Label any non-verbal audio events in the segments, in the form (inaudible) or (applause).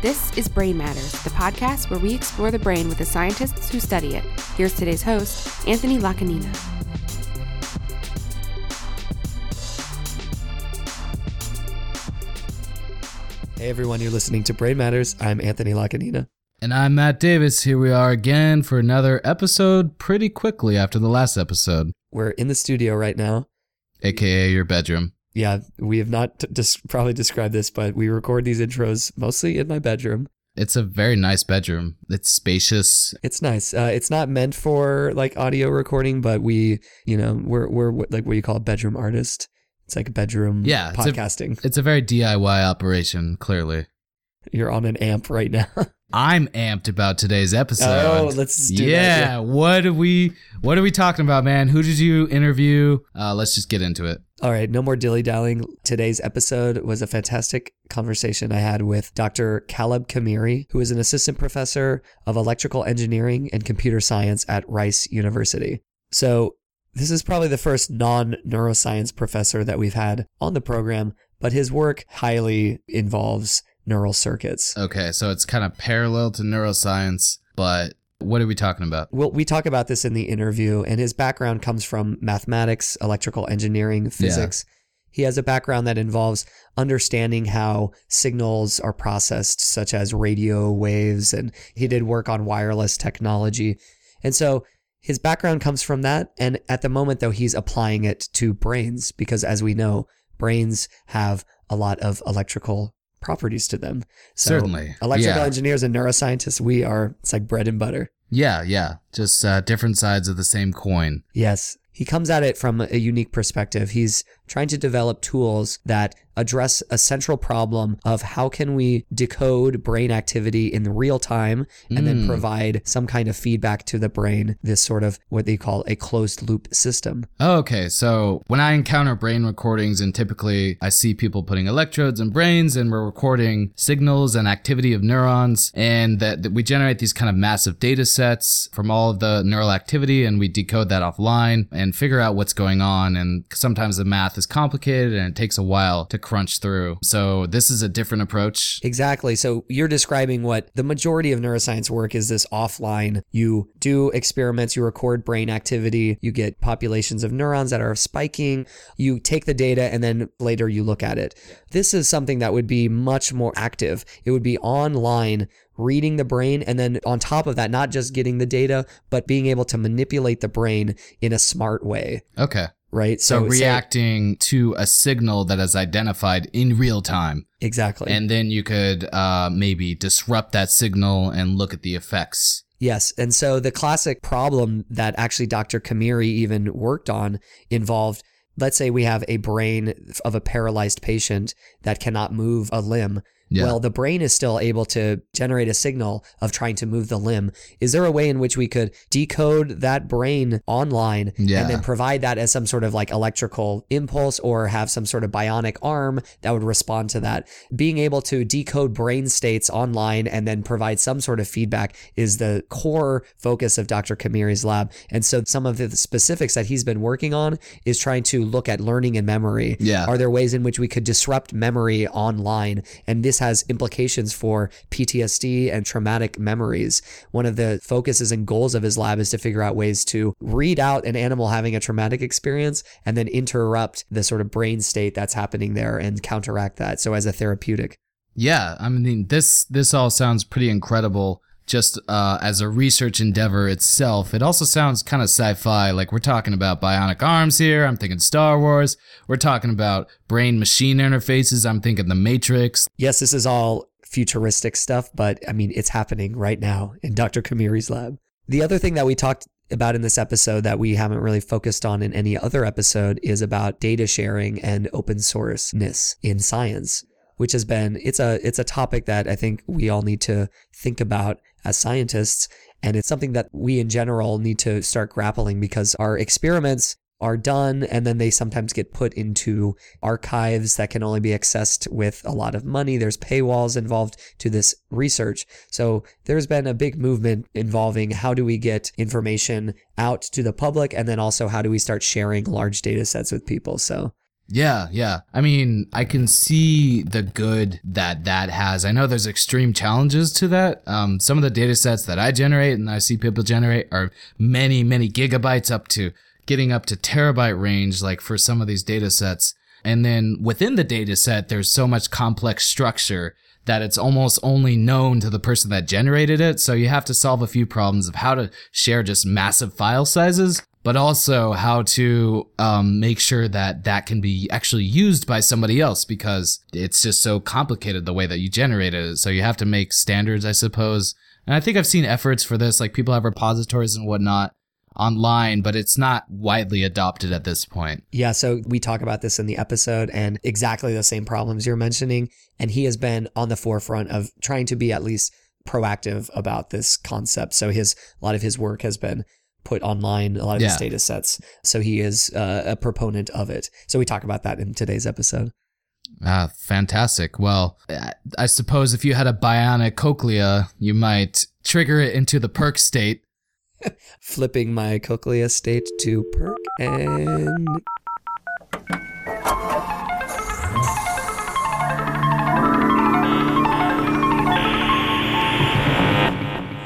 This is Brain Matters, the podcast where we explore the brain with the scientists who study it. Here's today's host, Anthony Lacanina. Hey everyone, you're listening to Brain Matters. I'm Anthony Lacanina. And I'm Matt Davis. Here we are again for another episode pretty quickly after the last episode, We're in the studio right now. aka your bedroom. Yeah, we have not t- dis- probably described this, but we record these intros mostly in my bedroom. It's a very nice bedroom. It's spacious. It's nice. Uh, it's not meant for like audio recording, but we, you know, we're we're like what you call a bedroom artist. It's like a bedroom Yeah, it's a- podcasting. It's a very DIY operation, clearly. You're on an amp right now. (laughs) I'm amped about today's episode. oh, let's do yeah, that. what are we what are we talking about, man? Who did you interview? Uh, let's just get into it. All right, no more dilly dallying. Today's episode was a fantastic conversation I had with Dr. Caleb Kemere, who is an assistant professor of electrical engineering and computer science at Rice University. So, this is probably the first non neuroscience professor that we've had on the program, but his work highly involves neural circuits. Okay, so it's kind of parallel to neuroscience, but what are we talking about? Well, we talk about this in the interview, and his background comes from mathematics, electrical engineering, physics. He has a background that involves understanding how signals are processed, such as radio waves, and he did work on wireless technology. And so his background comes from that. And at the moment, though, he's applying it to brains because, as we know, brains have a lot of electrical properties to them. So Certainly. Electrical yeah. engineers and neuroscientists, we are, it's like bread and butter. Yeah, yeah. Just uh, different sides of the same coin. Yes. He comes at it from a unique perspective. He's trying to develop tools that address a central problem of how can we decode brain activity in real time and then Mm. provide some kind of feedback to the brain, this sort of what they call a closed loop system. Okay. So when I encounter brain recordings, and typically I see people putting electrodes in brains, and we're recording signals and activity of neurons, and that, that we generate these kind of massive data sets from all of the neural activity, and we decode that offline and figure out what's going on. And sometimes the math is complicated, and it takes a while to crunch through. So this is a different approach. Exactly. So you're describing what the majority of neuroscience work is this offline. You do experiments, you record brain activity, you get populations of neurons that are spiking, you take the data, and then later you look at it. This is something that would be much more active. It would be online. Reading the brain, and then on top of that, not just getting the data, but being able to manipulate the brain in a smart way, Okay. Right? So, say- reacting to a signal that is identified in real time. exactly. and then you could uh, maybe disrupt that signal and look at the effects. Yes. And so the classic problem that actually Dr. Kemere even worked on involved let's say we have a brain of a paralyzed patient that cannot move a limb. Yeah. Well, the brain is still able to generate a signal of trying to move the limb. Is there a way in which we could decode that brain online Yeah. and then provide that as some sort of like electrical impulse or have some sort of bionic arm that would respond to that? Being able to decode brain states online and then provide some sort of feedback is the core focus of Dr. Kemere's lab. And so some of the specifics that he's been working on is trying to look at learning and memory. Yeah. Are there ways in which we could disrupt memory online? And this has implications for PTSD and traumatic memories. One of the focuses and goals of his lab is to figure out ways to read out an animal having a traumatic experience and then interrupt the sort of brain state that's happening there and counteract that. So as a therapeutic. Yeah, I mean this this all sounds pretty incredible. Just uh, as a research endeavor itself, it also sounds kind of sci-fi. Like we're talking about bionic arms here. I'm thinking Star Wars. We're talking about brain-machine interfaces. I'm thinking The Matrix. Yes, this is all futuristic stuff, but I mean, it's happening right now in Dr. Kemere's lab. The other thing that we talked about in this episode that we haven't really focused on in any other episode is about data sharing and open sourceness in science, which has been it's a it's a topic that I think we all need to think about as scientists and it's something that we in general need to start grappling because our experiments are done and then they sometimes get put into archives that can only be accessed with a lot of money. There's paywalls involved to this research. So there's been a big movement involving how do we get information out to the public and then also how do we start sharing large data sets with people. So Yeah, yeah. I mean, I can see the good that that has. I know there's extreme challenges to that. Um, some of the data sets that I generate and I see people generate are many, many gigabytes up to getting up to terabyte range, like for some of these data sets. And then within the data set, there's so much complex structure that it's almost only known to the person that generated it. So you have to solve a few problems of how to share just massive file sizes, but also how to um, make sure that that can be actually used by somebody else because it's just so complicated the way that you generate it. So you have to make standards, I suppose. And I think I've seen efforts for this, like people have repositories and whatnot online, but it's not widely adopted at this point. Yeah, so we talk about this in the episode and exactly the same problems you're mentioning. And he has been on the forefront of trying to be at least proactive about this concept. So his a lot of his work has been put online, a lot of his data sets. So he is uh, a proponent of it. So we talk about that in today's episode. Ah, fantastic. Well, I- I suppose if you had a bionic cochlea, you might trigger it into the perk state. (laughs) Flipping my cochlea state to perk and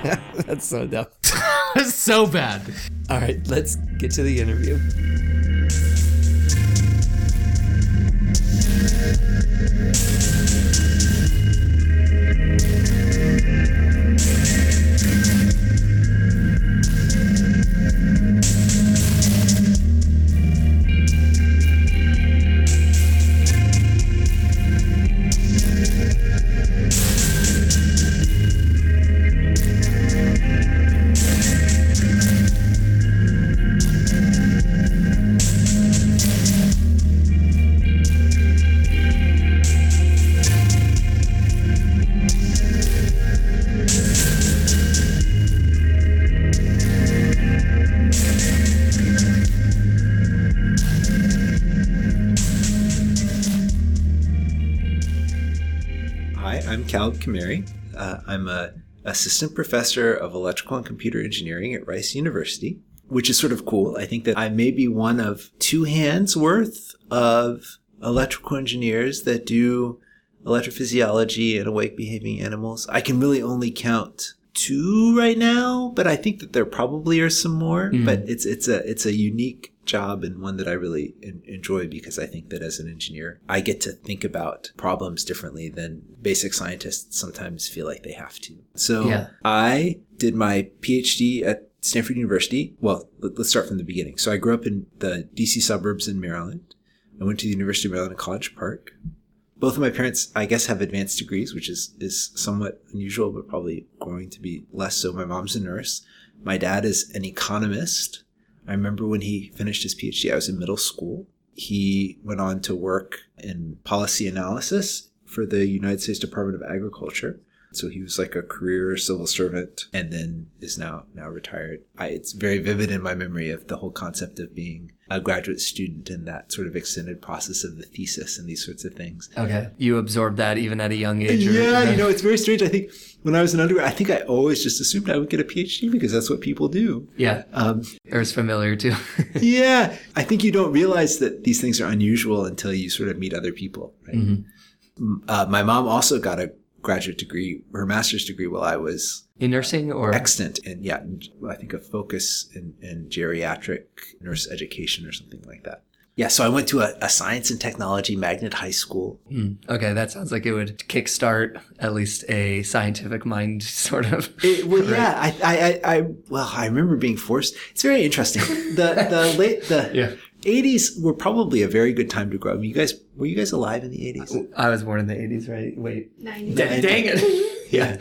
(laughs) That's so dumb. (laughs) So bad. All right, let's get to the interview. Kemere. Uh, I'm a assistant professor of electrical and computer engineering at Rice University, which is sort of cool. I think that I may be one of two hands worth of electrical engineers that do electrophysiology and awake behaving animals. I can really only count two right now, but I think that there probably are some more. But it's it's a it's a unique job and one that I really enjoy because I think that as an engineer, I get to think about problems differently than basic scientists sometimes feel like they have to. So Yeah. I did my PhD at Stanford University. Well, let- let's start from the beginning. So I grew up in the DC suburbs in Maryland. I went to the University of Maryland in College Park. Both of my parents, I guess, have advanced degrees, which is, is somewhat unusual, but probably going to be less so. My mom's a nurse. My dad is an economist. I remember when he finished his PhD, I was in middle school. He went on to work in policy analysis for the United States Department of Agriculture. So he was like a career civil servant and then is now now retired. I, it's very vivid in my memory of the whole concept of being a graduate student and that sort of extended process of the thesis and these sorts of things. Okay. You absorbed that even at a young age. or- Yeah, you know, it's very strange. I think when I was an undergrad, I think I always just assumed I would get a PhD because that's what people do. Yeah. Um, Or it's familiar too. (laughs) yeah, I think you don't realize that these things are unusual until you sort of meet other people. Right? M- Uh, my mom also got a graduate degree, her master's degree, while I was In nursing or extant, and yeah, I think a focus in, in geriatric nurse education or something like that. Yeah, so I went to a, a science and technology magnet high school. Hmm. Okay, that sounds like it would kickstart at least a scientific mind, (laughs) sort of. It, well, yeah, I, I, I, I, well, I remember being forced. It's very interesting. The, the late, the (laughs) Yeah. 80s were probably a very good time to grow. I mean, you guys, were you guys alive in the 80s? I was born in the '80s, right? Wait, Nine. Da- dang it! (laughs) Yeah.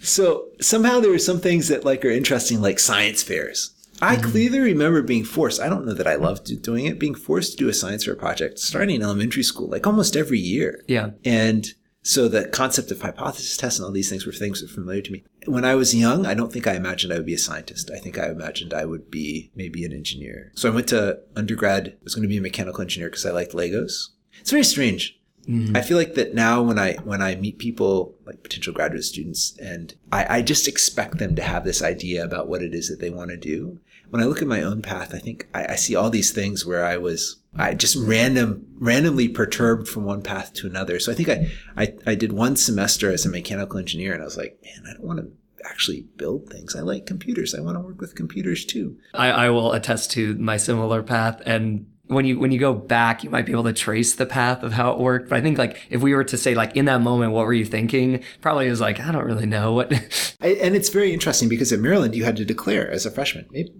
so somehow there were some things that like are interesting, like science fairs. I mm-hmm. clearly remember being forced. I don't know that I loved doing it. Being forced to do a science fair project starting in elementary school, like almost every year. Yeah. And so the concept of hypothesis tests and all these things were things that were familiar to me. When I was young, I don't think I imagined I would be a scientist. I think I imagined I would be maybe an engineer. So I went to undergrad. I was going to be a mechanical engineer because I liked Legos. It's very strange. Mm-hmm. I feel like that now when I when I meet people like potential graduate students and I, I just expect them to have this idea about what it is that they want to do. When I look at my own path, I think I, I see all these things where I was I just random randomly perturbed from one path to another. So I think I, I I did one semester as a mechanical engineer and I was like, man, I don't want to actually build things. I like computers. I want to work with computers too. I, I will attest to my similar path and when you when you go back, you might be able to trace the path of how it worked. But I think like if we were to say like in that moment, what were you thinking? Probably is like I don't really know what. (laughs) I, and it's very interesting because at Maryland you had to declare as a freshman. Maybe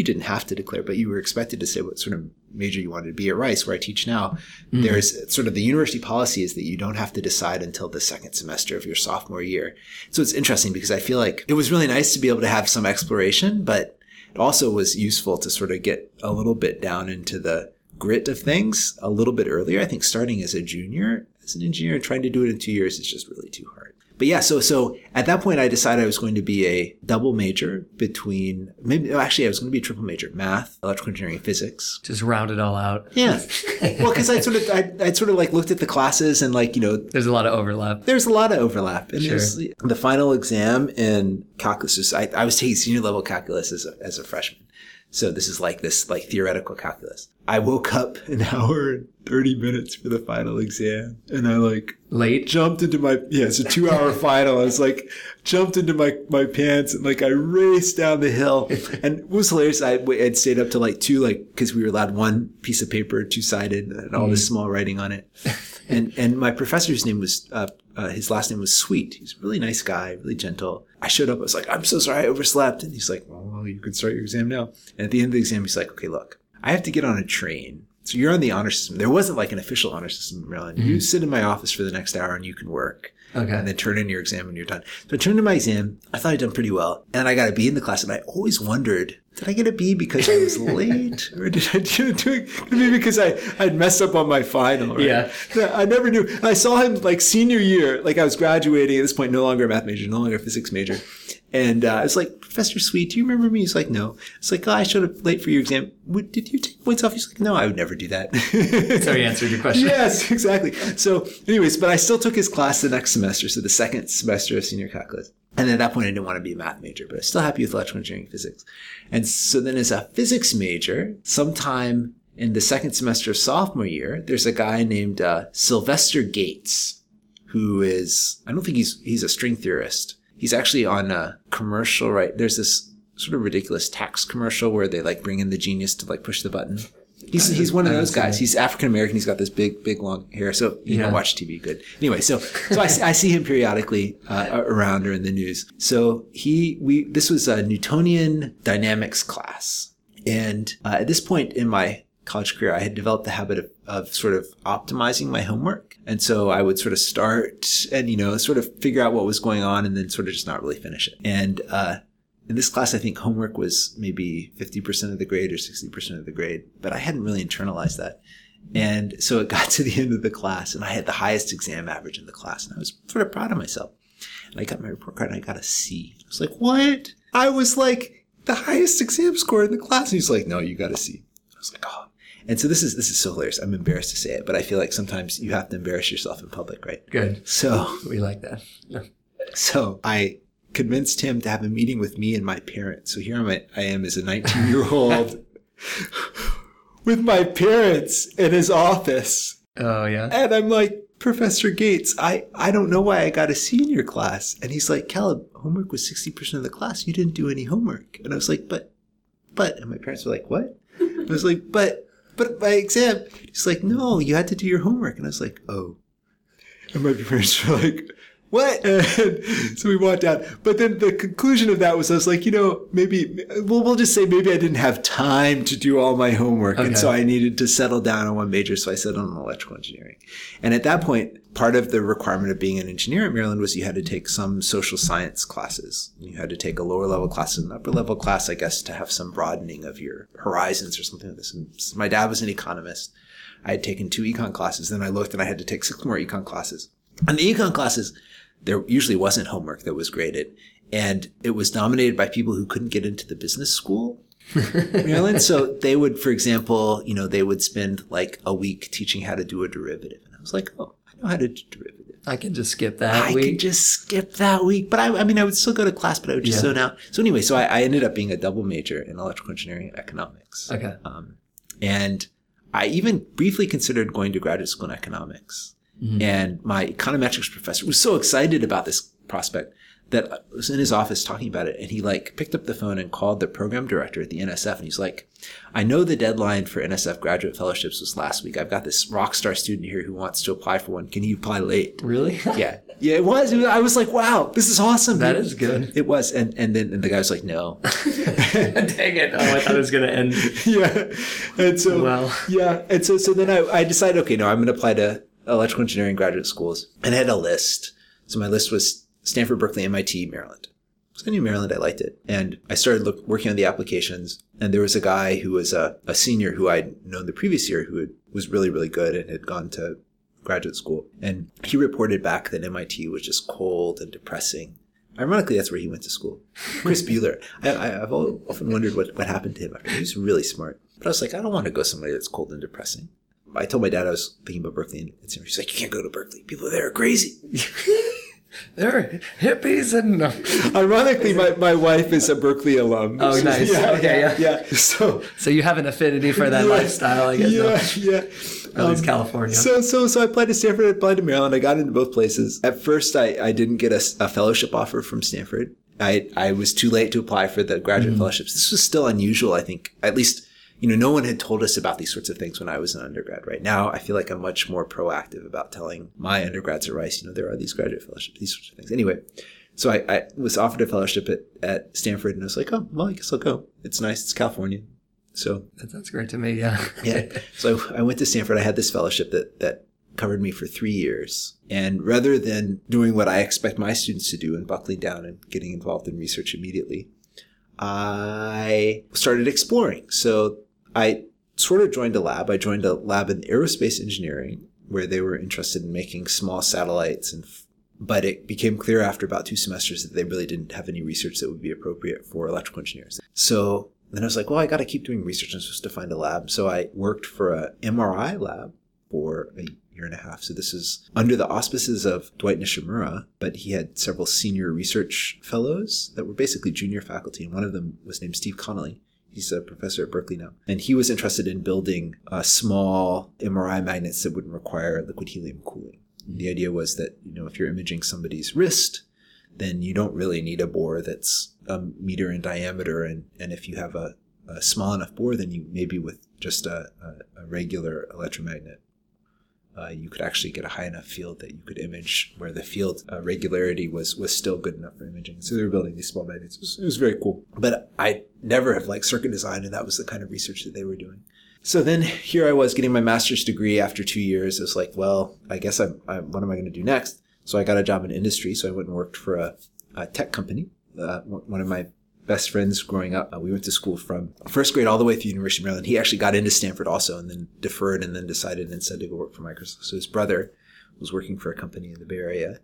you didn't have to declare, but you were expected to say what sort of major you wanted to be. At Rice, where I teach now, mm-hmm. there's sort of the university policy is that you don't have to decide until the second semester of your sophomore year. So it's interesting because I feel like it was really nice to be able to have some exploration, but it also was useful to sort of get a little bit down into the grit of things a little bit earlier. I think starting as a junior, as an engineer, and trying to do it in two years is just really too hard. But yeah, so so at that point, I decided I was going to be a double major between maybe oh, actually I was going to be a triple major: math, electrical engineering, physics. Just round it all out. Yeah, (laughs) well, because I sort of I I sort of like looked at the classes and like you know there's a lot of overlap. There's a lot of overlap, and sure. there's the final exam in calculus. I, I was taking senior level calculus as a, as a freshman, so this is like this like theoretical calculus. I woke up (laughs) an hour and 30 minutes for the final exam and I like late jumped into my, yeah, it's a two hour (laughs) final. I was like, jumped into my, my pants and like I raced down the hill (laughs) and it was hilarious. I had stayed up to like two, like, cause we were allowed one piece of paper, two sided and all mm. this small writing on it. And, and my professor's name was, uh, uh, his last name was Sweet. He's a really nice guy, really gentle. I showed up. I was like, I'm so sorry I overslept. And he's like, well, you can start your exam now. And at the end of the exam, he's like, okay, look, I have to get on a train. So you're on the honor system. There wasn't like an official honor system in Maryland. Mm-hmm. You sit in my office for the next hour and you can work. Okay. And then turn in your exam when you're done. So I turned in my exam. I thought I'd done pretty well. And I got a B in the class. And I always wondered, did I get a B because I was (laughs) late? or did I do it because I I'd messed up on my final? Right? Yeah. I never knew. I saw him like senior year, like I was graduating at this point, no longer a math major, no longer a physics major. And uh, I was like, Professor Sweet, do you remember me? He's like, no. It's like, oh, I showed up late for your exam. Did you take points off? He's like, no, I would never do that. so he answered your question. yes, exactly. So, anyways, but I still took his class the next semester, so the second semester of senior calculus. And at that point, I didn't want to be a math major, but I was still happy with electrical engineering physics. And so then, as a physics major, sometime in the second semester of sophomore year, there's a guy named uh, Sylvester Gates, who is, I don't think he's, he's a string theorist he's actually on a commercial, right? There's this sort of ridiculous tax commercial where they like bring in the genius to like push the button. He's he's one of those guys. He's African American. He's got this big big long hair. So you yeah. know, watch TV. Good. Anyway, so so I, I see him periodically uh, around or in the news. So he we this was a Newtonian dynamics class, and uh, at this point in my college career, I had developed the habit of, of sort of optimizing my homework. And so I would sort of start and, you know, sort of figure out what was going on and then sort of just not really finish it. And, uh, in this class, I think homework was maybe 50% of the grade or 60% of the grade, but I hadn't really internalized that. And so it got (laughs) to the end of the class and I had the highest exam average in the class and I was sort of proud of myself. And I got my report card and I got a C. I was like, what? I was like the highest exam score in the class. And he's like, no, you got a C. I was like, oh, and so this is this is so hilarious. I'm embarrassed to say it, but I feel like sometimes you have to embarrass yourself in public, right? Good. So we like that. So I convinced him to have a meeting with me and my parents. So here I'm I am as a 19 year old (laughs) with my parents in his office. Oh yeah. And I'm like, Professor Gates, I, I don't know why I got a C in your class. And he's like, Caleb, homework was 60% of the class. You didn't do any homework. And I was like, but, but, and my parents were like, what? I was like, but but my exam, he's like, no, you had to do your homework. And I was like, oh. And my parents were like, what? (laughs) And so we walked out. But then the conclusion of that was I was like, you know, maybe, well, we'll just say maybe I didn't have time to do all my homework. Okay. And so I needed to settle down on one major. So I settled on electrical engineering. And at that point, part of the requirement of being an engineer at Maryland was you had to take some social science classes. You had to take a lower level class and an upper level class, I guess, to have some broadening of your horizons or something like this. And my dad was an economist. I had taken two econ classes. Then I looked and I had to take six more econ classes. And the econ classes, there usually wasn't homework that was graded. And it was dominated by people who couldn't get into the business school. (laughs) Maryland. So they would, for example, you know, they would spend like a week teaching how to do a derivative. And I was like, oh, I know how to do derivative. I can just skip that week. I week. could just skip that week. But I, I mean, I would still go to class, but I would just Yeah. zone out. So anyway, so I, I ended up being a double major in electrical engineering and economics. okay. Um, and I even briefly considered going to graduate school in economics. Mhm. And my econometrics professor was so excited about this prospect that I was in his office talking about it. And he like picked up the phone and called the program director at the NSF. And he's like, I know the deadline for NSF graduate fellowships was last week. I've got this rock star student here who wants to apply for one. Can you apply late? Really? (laughs) Yeah. Yeah, it was. I was like, wow, this is awesome. That is good. It was. And, and then and the guy was like, no. (laughs) (laughs) Dang it. Oh, I thought it was going to end. yeah. And so, Well. yeah. And so, so then I, I decided, okay, no, I'm going to apply to electrical engineering graduate schools. And I had a list. So my list was Stanford, Berkeley, MIT, Maryland. So I knew Maryland. I liked it. And I started look, working on the applications. And there was a guy who was a, a senior who I'd known the previous year who had, was really, really good and had gone to graduate school. And he reported back that MIT was just cold and depressing. Ironically, that's where he went to school. (laughs) Chris Bueller. I, I've often wondered what, what happened to him after. He was really smart. But I was like, I don't want to go somewhere that's cold and depressing. I told my dad I was thinking about Berkeley, and it's- he's like, "You can't go to Berkeley. People there are crazy." (laughs) There are hippies and. Ironically, my, my wife is a Berkeley alum. Oh, nice. Okay, yeah. yeah. So So you have an affinity for that Yeah. lifestyle, I guess. Yeah, yeah. At least Um, California. So, so, so I applied to Stanford. I applied to Maryland. I got into both places. At first, I, I didn't get a, a fellowship offer from Stanford. I, I was too late to apply for the graduate fellowships. This was still unusual. I think, at least, you know, no one had told us about these sorts of things when I was an undergrad. Right now, I feel like I'm much more proactive about telling my undergrads at Rice, you know, there are these graduate fellowships, these sorts of things. Anyway, so I, I was offered a fellowship at, at Stanford, and I was like, oh, well, I guess I'll go. It's nice. It's California. So that sounds great to me. Yeah. (laughs) yeah. So I went to Stanford. I had this fellowship that, that covered me for three years. And rather than doing what I expect my students to do and buckling down and getting involved in research immediately, I started exploring. So I sort of joined a lab. I joined a lab in aerospace engineering where they were interested in making small satellites and but it became clear after about two semesters that they really didn't have any research that would be appropriate for electrical engineers. So then I was like, well, I got to keep doing research. I'm supposed to find a lab. So I worked for a MRI lab for a year and a half. So this is under the auspices of Dwight Nishimura, but he had several senior research fellows that were basically junior faculty. And one of them was named Steve Conolly. He's a professor at Berkeley now. And he was interested in building uh, small MRI magnets that wouldn't require liquid helium cooling. The idea was that, you know, if you're imaging somebody's wrist, then you don't really need a bore that's a meter in diameter. And, and if you have a, a small enough bore, then you maybe with just a, a, a regular electromagnet, uh, you could actually get a high enough field that you could image where the field uh, regularity was was still good enough for imaging. So they were building these small magnets. It was, it was very cool. But I never have liked circuit design, and that was the kind of research that they were doing. So then here I was getting my master's degree after two years. It was like, well, I guess I'm, I'm what am I going to do next? So I got a job in industry. So I went and worked for a, a tech company. Uh, one one of my best friends growing up, uh, we went to school from first grade all the way through University of Maryland. He actually got into Stanford also and then deferred and then decided and instead to go work for Microsoft. So his brother was working for a company in the Bay Area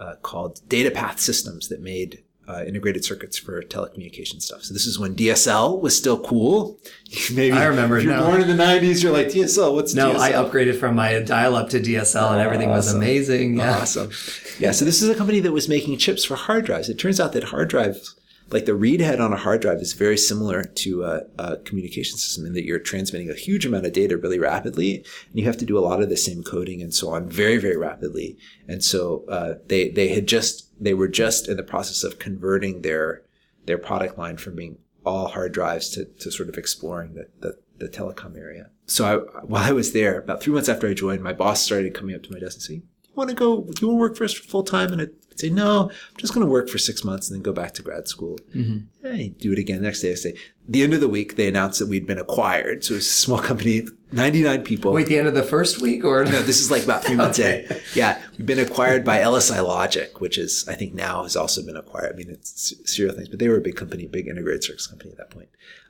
uh, called DataPath Systems that made uh, integrated circuits for telecommunication stuff. So this is when DSL was still cool. (laughs) Maybe I remember If you're now. born in the '90s, you're like DSL. What's No, DSL? I upgraded from my dial up to DSL and everything was amazing. Yeah. Awesome. Yeah. So this is a company that was making chips for hard drives. It turns out that hard drives, like the read head on a hard drive, is very similar to a, a communication system in that you're transmitting a huge amount of data really rapidly, and you have to do a lot of the same coding and so on very, very rapidly. And so uh, they they had just they were just in the process of converting their their product line from being all hard drives to, to sort of exploring the, the, the telecom area. So I, while I was there, about three months after I joined, my boss started coming up to my desk and saying, "You want to go? Do you want to work for us full time?" And I'd say, "No, I'm just going to work for six months and then go back to grad school." Mm-hmm. Hey, do it again. Next day, I say, the end of the week, they announced that we'd been acquired. So it's a small company, 99 people. Wait, the end of the first week or No, this is like about three months (laughs) Okay. in. Yeah, we've been acquired by LSI Logic, which is I think now has also been acquired. I mean, it's serial things, but they were a big company, big integrated circuits company at that point.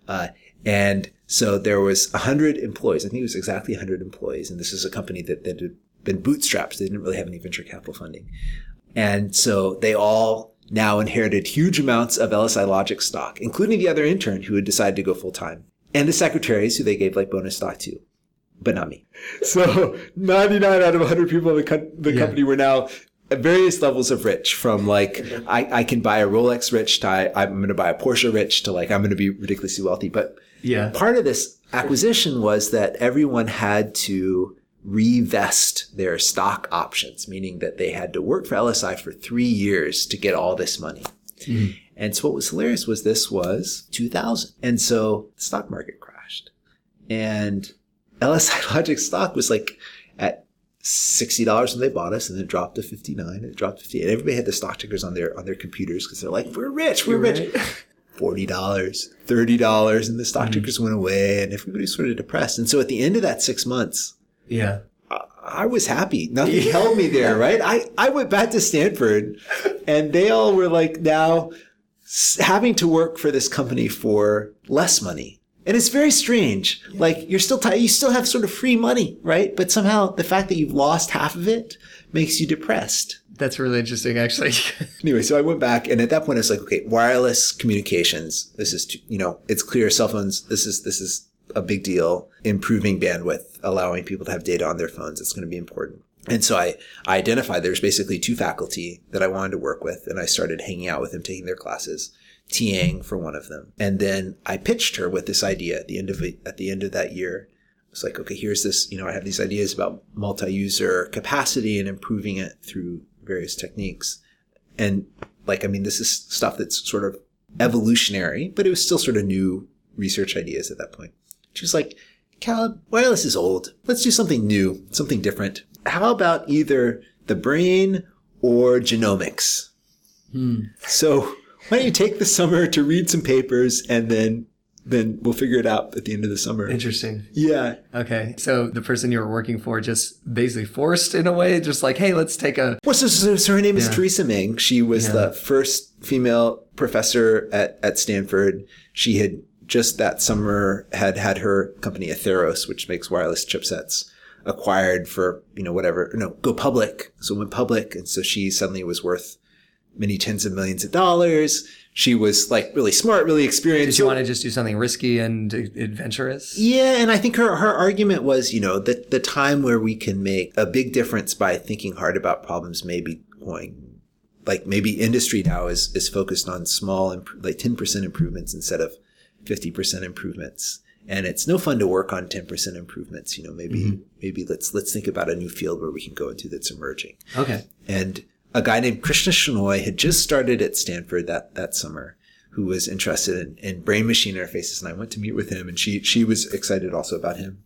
Uh, and so there was hundred employees. I think it was exactly hundred employees, and this is a company that, that had been bootstrapped. They didn't really have any venture capital funding, and so they all now inherited huge amounts of LSI Logic stock, including the other intern who had decided to go full time, and the secretaries who they gave like bonus stock to but not me. (laughs) So 99 out of 100 people in the, co- the Yeah. company were now at various levels of rich from like, I, I can buy a Rolex rich to I, I'm going to buy a Porsche rich to like, I'm going to be ridiculously wealthy. But Yeah. part of this acquisition was that everyone had to revest their stock options, meaning that they had to work for LSI for three years to get all this money. Hmm. And so what was hilarious was this was 2000. And so the stock market crashed. And LSI (laughs) Logic stock was like at $60 when they bought us and then dropped to 59 and it dropped to 50 and everybody had the stock tickers on their on their computers because they're like we're rich we're rich. (laughs) $40 $30 and the stock hmm. tickers went away and everybody was sort of depressed. And so at the end of that six months Yeah. I was happy. Nothing held me there, (laughs) right? I, I went back to Stanford and they all were like now having to work for this company for less money. And it's very strange. Like you're still tired. You still have sort of free money, right? But somehow the fact that you've lost half of it makes you depressed. That's really interesting, actually. (laughs) Anyway, so I went back and at that point I was like, okay, wireless communications. This is, too- you know, it's clear cell phones. This is, this is a big deal. Improving bandwidth, allowing people to have data on their phones. It's going to be important. And so I, I identified there's basically two faculty that I wanted to work with and I started hanging out with them, taking their classes, TAing for one of them. And then I pitched her with this idea at the end of at the end of that year. It's like, okay, here's this, you know, I have these ideas about multi-user capacity and improving it through various techniques. And like, I mean, this is stuff that's sort of evolutionary, but it was still sort of new research ideas at that point. She was like, Caleb, wireless is old. Let's do something new, something different. How about either the brain or genomics? Hmm. So why don't you take the summer to read some papers and then, then we'll figure it out at the end of the summer. Interesting. Yeah. Okay. So the person you were working for just basically forced in a way, just like, hey, let's take a. Well, so, so, so her name is Teresa Meng. She was Yeah. the first female professor at, at Stanford. She had just that summer had had her company Atheros, which makes wireless chipsets, acquired for, you know, whatever, no, go public. So it went public. And so she suddenly was worth many tens of millions of dollars. She was like really smart, really experienced. Did you want to just do something risky and adventurous? Yeah, and I think her her argument was, you know, that the time where we can make a big difference by thinking hard about problems may be going like maybe industry now is is focused on small imp- like 10% improvements instead of 50% improvements. And it's no fun to work on 10% improvements, you know, maybe mm-hmm. maybe let's let's think about a new field where we can go into that's emerging. Okay. And a guy named Krishna Shenoy had just started at Stanford that, that summer who was interested in, in brain machine interfaces. And I went to meet with him and she, she was excited also about him.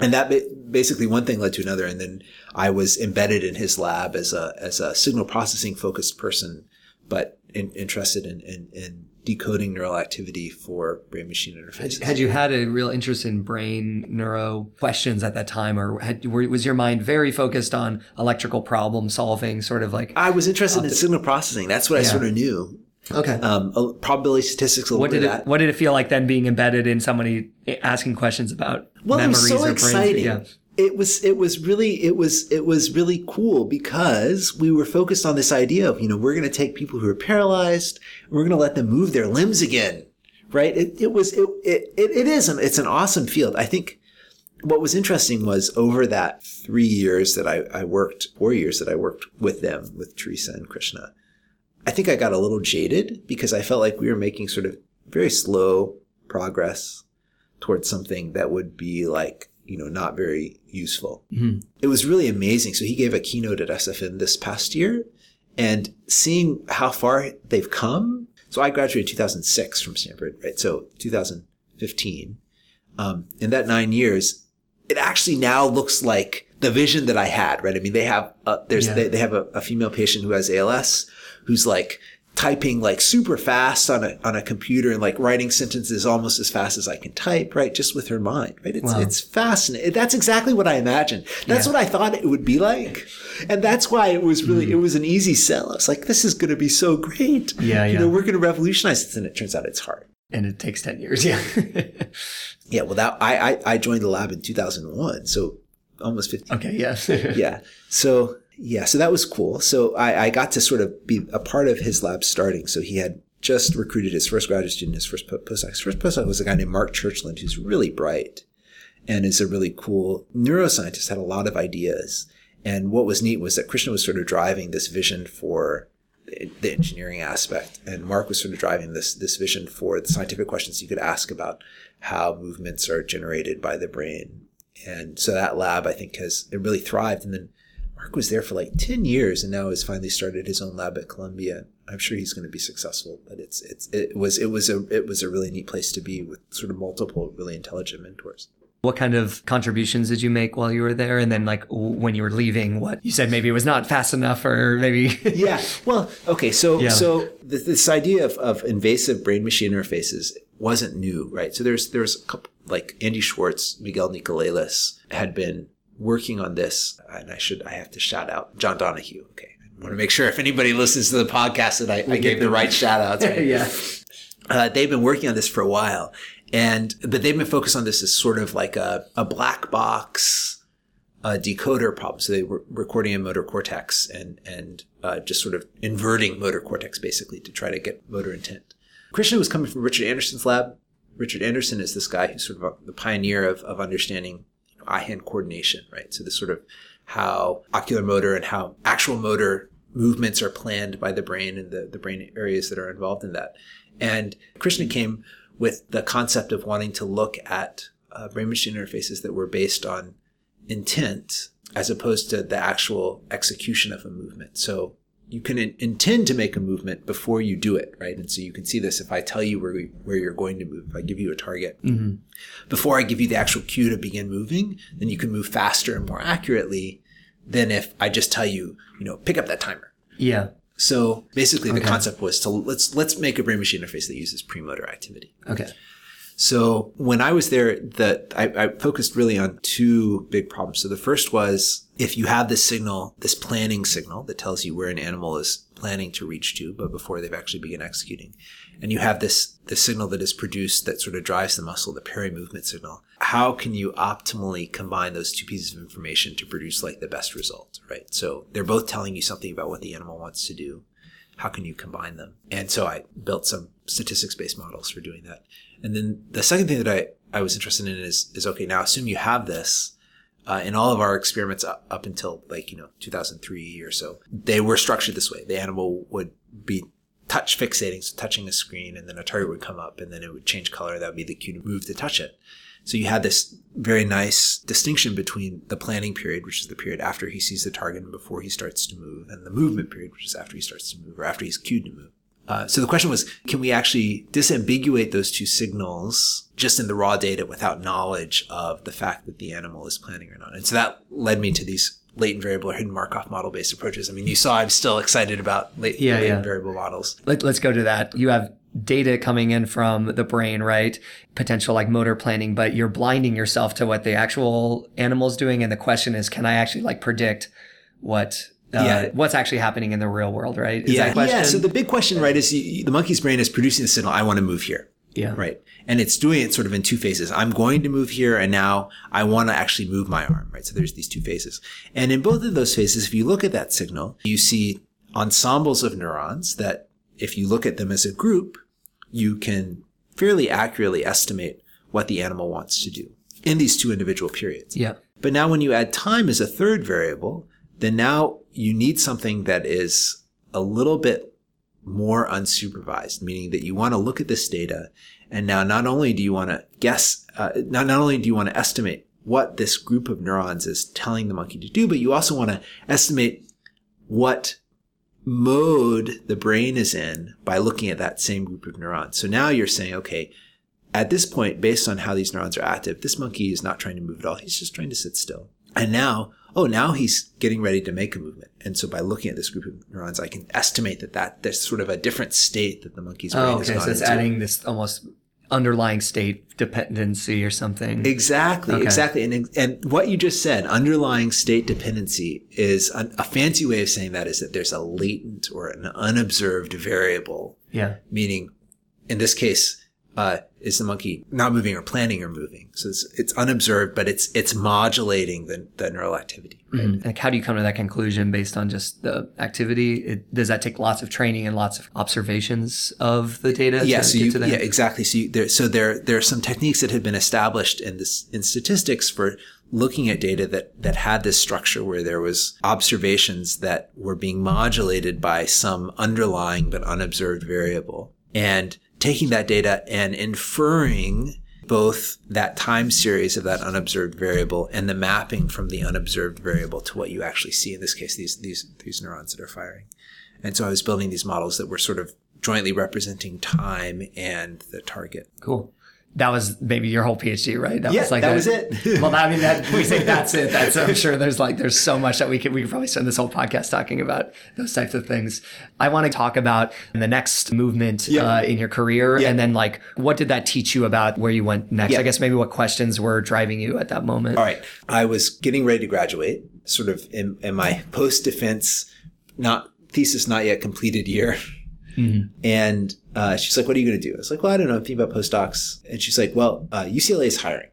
And that ba- basically one thing led to another. And then I was embedded in his lab as a, as a signal processing focused person, but in, interested in, in, in decoding neural activity for brain machine interfaces. Had you had a real interest in brain neuro questions at that time, or had, were, was your mind very focused on electrical problem solving, sort of like? I was interested in signal processing. That's what I sort of knew. Okay. Um, probability statistics, a what did it that. What did it feel like then being embedded in somebody asking questions about well, it memories was so or brain? exciting. Yeah. It was it was really it was it was really cool because we were focused on this idea of you know we're going to take people who are paralyzed we're going to let them move their limbs again, right? It, it was it, it it it is an, it's an awesome field. I think what was interesting was over that three years that I, I worked, four years that I worked with them, with Teresa and Krishna, I think I got a little jaded because I felt like we were making sort of very slow progress towards something that would be like, you know, not very useful. It was really amazing. So he gave a keynote at SFN this past year and seeing how far they've come. So I graduated in 2006 from Stanford, right? So 2015. Um, in that nine years, it actually now looks like the vision that I had, right? I mean, they have, uh, there's, Yeah. they, they have a, a female patient who has ALS who's like typing like super fast on a, on a computer and like writing sentences almost as fast as I can type, right? Just with her mind, right? It's, Wow. it's fascinating. That's exactly what I imagined. That's Yeah. what I thought it would be like. And that's why it was really, hmm. it was an easy sell. I was like, this is going to be so great. Yeah, You yeah. know, we're going to revolutionize this. And it turns out it's hard. And it takes ten years. Yeah. (laughs) Yeah. Well, that, I, I, I joined the lab in 2001. So almost 15 okay. Yeah. (laughs) yeah. So yeah, so that was cool. So I, I got to sort of be a part of his lab starting. So he had just recruited his first graduate student, his first postdoc. His first postdoc was a guy named Mark Churchland, who's really bright. and is a really cool neuroscientist, had a lot of ideas. And what was neat was that Krishna was sort of driving this vision for the engineering aspect, and Mark was sort of driving this this vision for the scientific questions you could ask about how movements are generated by the brain. And so that lab, I think, has it really thrived. And then Mark was there for like ten years, and now has finally started his own lab at Columbia. I'm sure he's going to be successful, but it's it's it was it was a it was a really neat place to be with sort of multiple really intelligent mentors. What kind of contributions did you make while you were there? And then, like, when you were leaving, what you said maybe it was not fast enough, or maybe. (laughs) yeah. Well, okay. So, Yeah. so th- this idea of, of invasive brain machine interfaces wasn't new, right? So there's, there's a couple, like Andy Schwartz, Miguel Nicolelis had been working on this. And I should, I have to shout out John Donoghue. Okay. I want to make sure if anybody listens to the podcast that I, I gave the right shout outs. Right? (laughs) yeah. uh, they've been working on this for a while and but they've been focused on this as sort of like a, a black box uh, decoder problem so they were recording in motor cortex and and uh, just sort of inverting motor cortex basically to try to get motor intent krishna was coming from richard andersen's lab richard andersen is this guy who's sort of the pioneer of, of understanding eye-hand coordination right so this sort of how ocular motor and how actual motor movements are planned by the brain and the, the brain areas that are involved in that and Krishna came with the concept of wanting to look at uh, brain machine interfaces that were based on intent as opposed to the actual execution of a movement. So you can in- intend to make a movement before you do it, right? And so you can see this if I tell you where, where you're going to move, if I give you a target, mm-hmm. before I give you the actual cue to begin moving, then you can move faster and more accurately than if I just tell you, you know, pick up that timer. Yeah. So basically, the Okay. concept was to let's let's make a brain machine interface that uses premotor activity. Okay. So when I was there, that I, I focused really on two big problems. So the first was if you have this signal, this planning signal that tells you where an animal is planning to reach to, but before they've actually begun executing, and you have this this signal that is produced that sort of drives the muscle, the peri-movement signal. How can you optimally combine those two pieces of information to produce like the best result, right? So they're both telling you something about what the animal wants to do how can you combine them? And so I built some statistics based models for doing that. And then the second thing that I, I was interested in is, is okay, now assume you have this. Uh, in all of our experiments up, up until like, you know, 2003 or so, they were structured this way. The animal would be touch fixating, so touching a screen, and then a target would come up and then it would change color. That would be the cue to move to touch it. So you had this very nice distinction between the planning period, which is the period after he sees the target and before he starts to move, and the movement period, which is after he starts to move or after he's cued to move. Uh, so the question was, can we actually disambiguate those two signals just in the raw data without knowledge of the fact that the animal is planning or not? And so that led me to these latent variable or hidden Markov model based approaches. I mean, you saw I'm still excited about late, Yeah, latent yeah. variable models. Let, let's go to that. You have data coming in from the brain, right? Potential like motor planning, but you're blinding yourself to what the actual animal's doing. And the question is, can I actually like predict what, uh, Yeah. what's actually happening in the real world, right? Is yeah, that question? yeah. So the big question, right, is you, the monkey's brain is producing the signal, I want to move here. yeah. Right. And it's doing it sort of in two phases. I'm going to move here and now I want to actually move my arm, right? So there's these two phases. And in both of those phases, if you look at that signal, you see ensembles of neurons that if you look at them as a group, you can fairly accurately estimate what the animal wants to do in these two individual periods. Yeah. But now when you add time as a third variable, then now you need something that is a little bit more unsupervised, meaning that you want to look at this data and now not only do you want to guess, uh, not, not only do you want to estimate what this group of neurons is telling the monkey to do, but you also want to estimate what mode the brain is in by looking at that same group of neurons. So now you're saying, okay, at this point, based on how these neurons are active, this monkey is not trying to move at all. He's just trying to sit still. And now, oh, now he's getting ready to make a movement. And so by looking at this group of neurons, I can estimate that, that there's sort of a different state that the monkey's brain Oh, okay. gone So it's into. adding this almost underlying state dependency or something. Exactly, Okay. exactly. And, and what you just said, underlying state dependency is a, a fancy way of saying that is that there's a latent or an unobserved variable yeah. meaning in this case, uh, is the monkey not moving or planning or moving. So it's, it's unobserved, but it's it's modulating the, the neural activity. Right? Mm-hmm. Like, how do you come to that conclusion based on just the activity? It, does that take lots of training and lots of observations of the data? Yeah, to so get you, to that? yeah, exactly. So you, there, so there, there are some techniques that have been established in this in statistics for looking at data that that had this structure where there was observations that were being modulated by some underlying but unobserved variable, and taking that data and inferring both that time series of that unobserved variable and the mapping from the unobserved variable to what you actually see in this case these these these neurons that are firing and so i was building these models that were sort of jointly representing time and the target Cool. That was maybe your whole PhD, right? That Yeah, was like that was it. (laughs) well, I mean, that, we say that's it. That's I'm sure there's like there's so much that we could we could probably spend this whole podcast talking about those types of things. I want to talk about the next movement Yeah. uh, in your career, Yeah. and then like what did that teach you about where you went next? I guess maybe what questions were driving you at that moment. All right. I was getting ready to graduate, sort of in, in my post defense, not thesis not yet completed year. And uh, she's like, "What are you going to do?" I was like, "Well, I don't know. I'm thinking about postdocs." And she's like, "Well, uh, UCLA is hiring,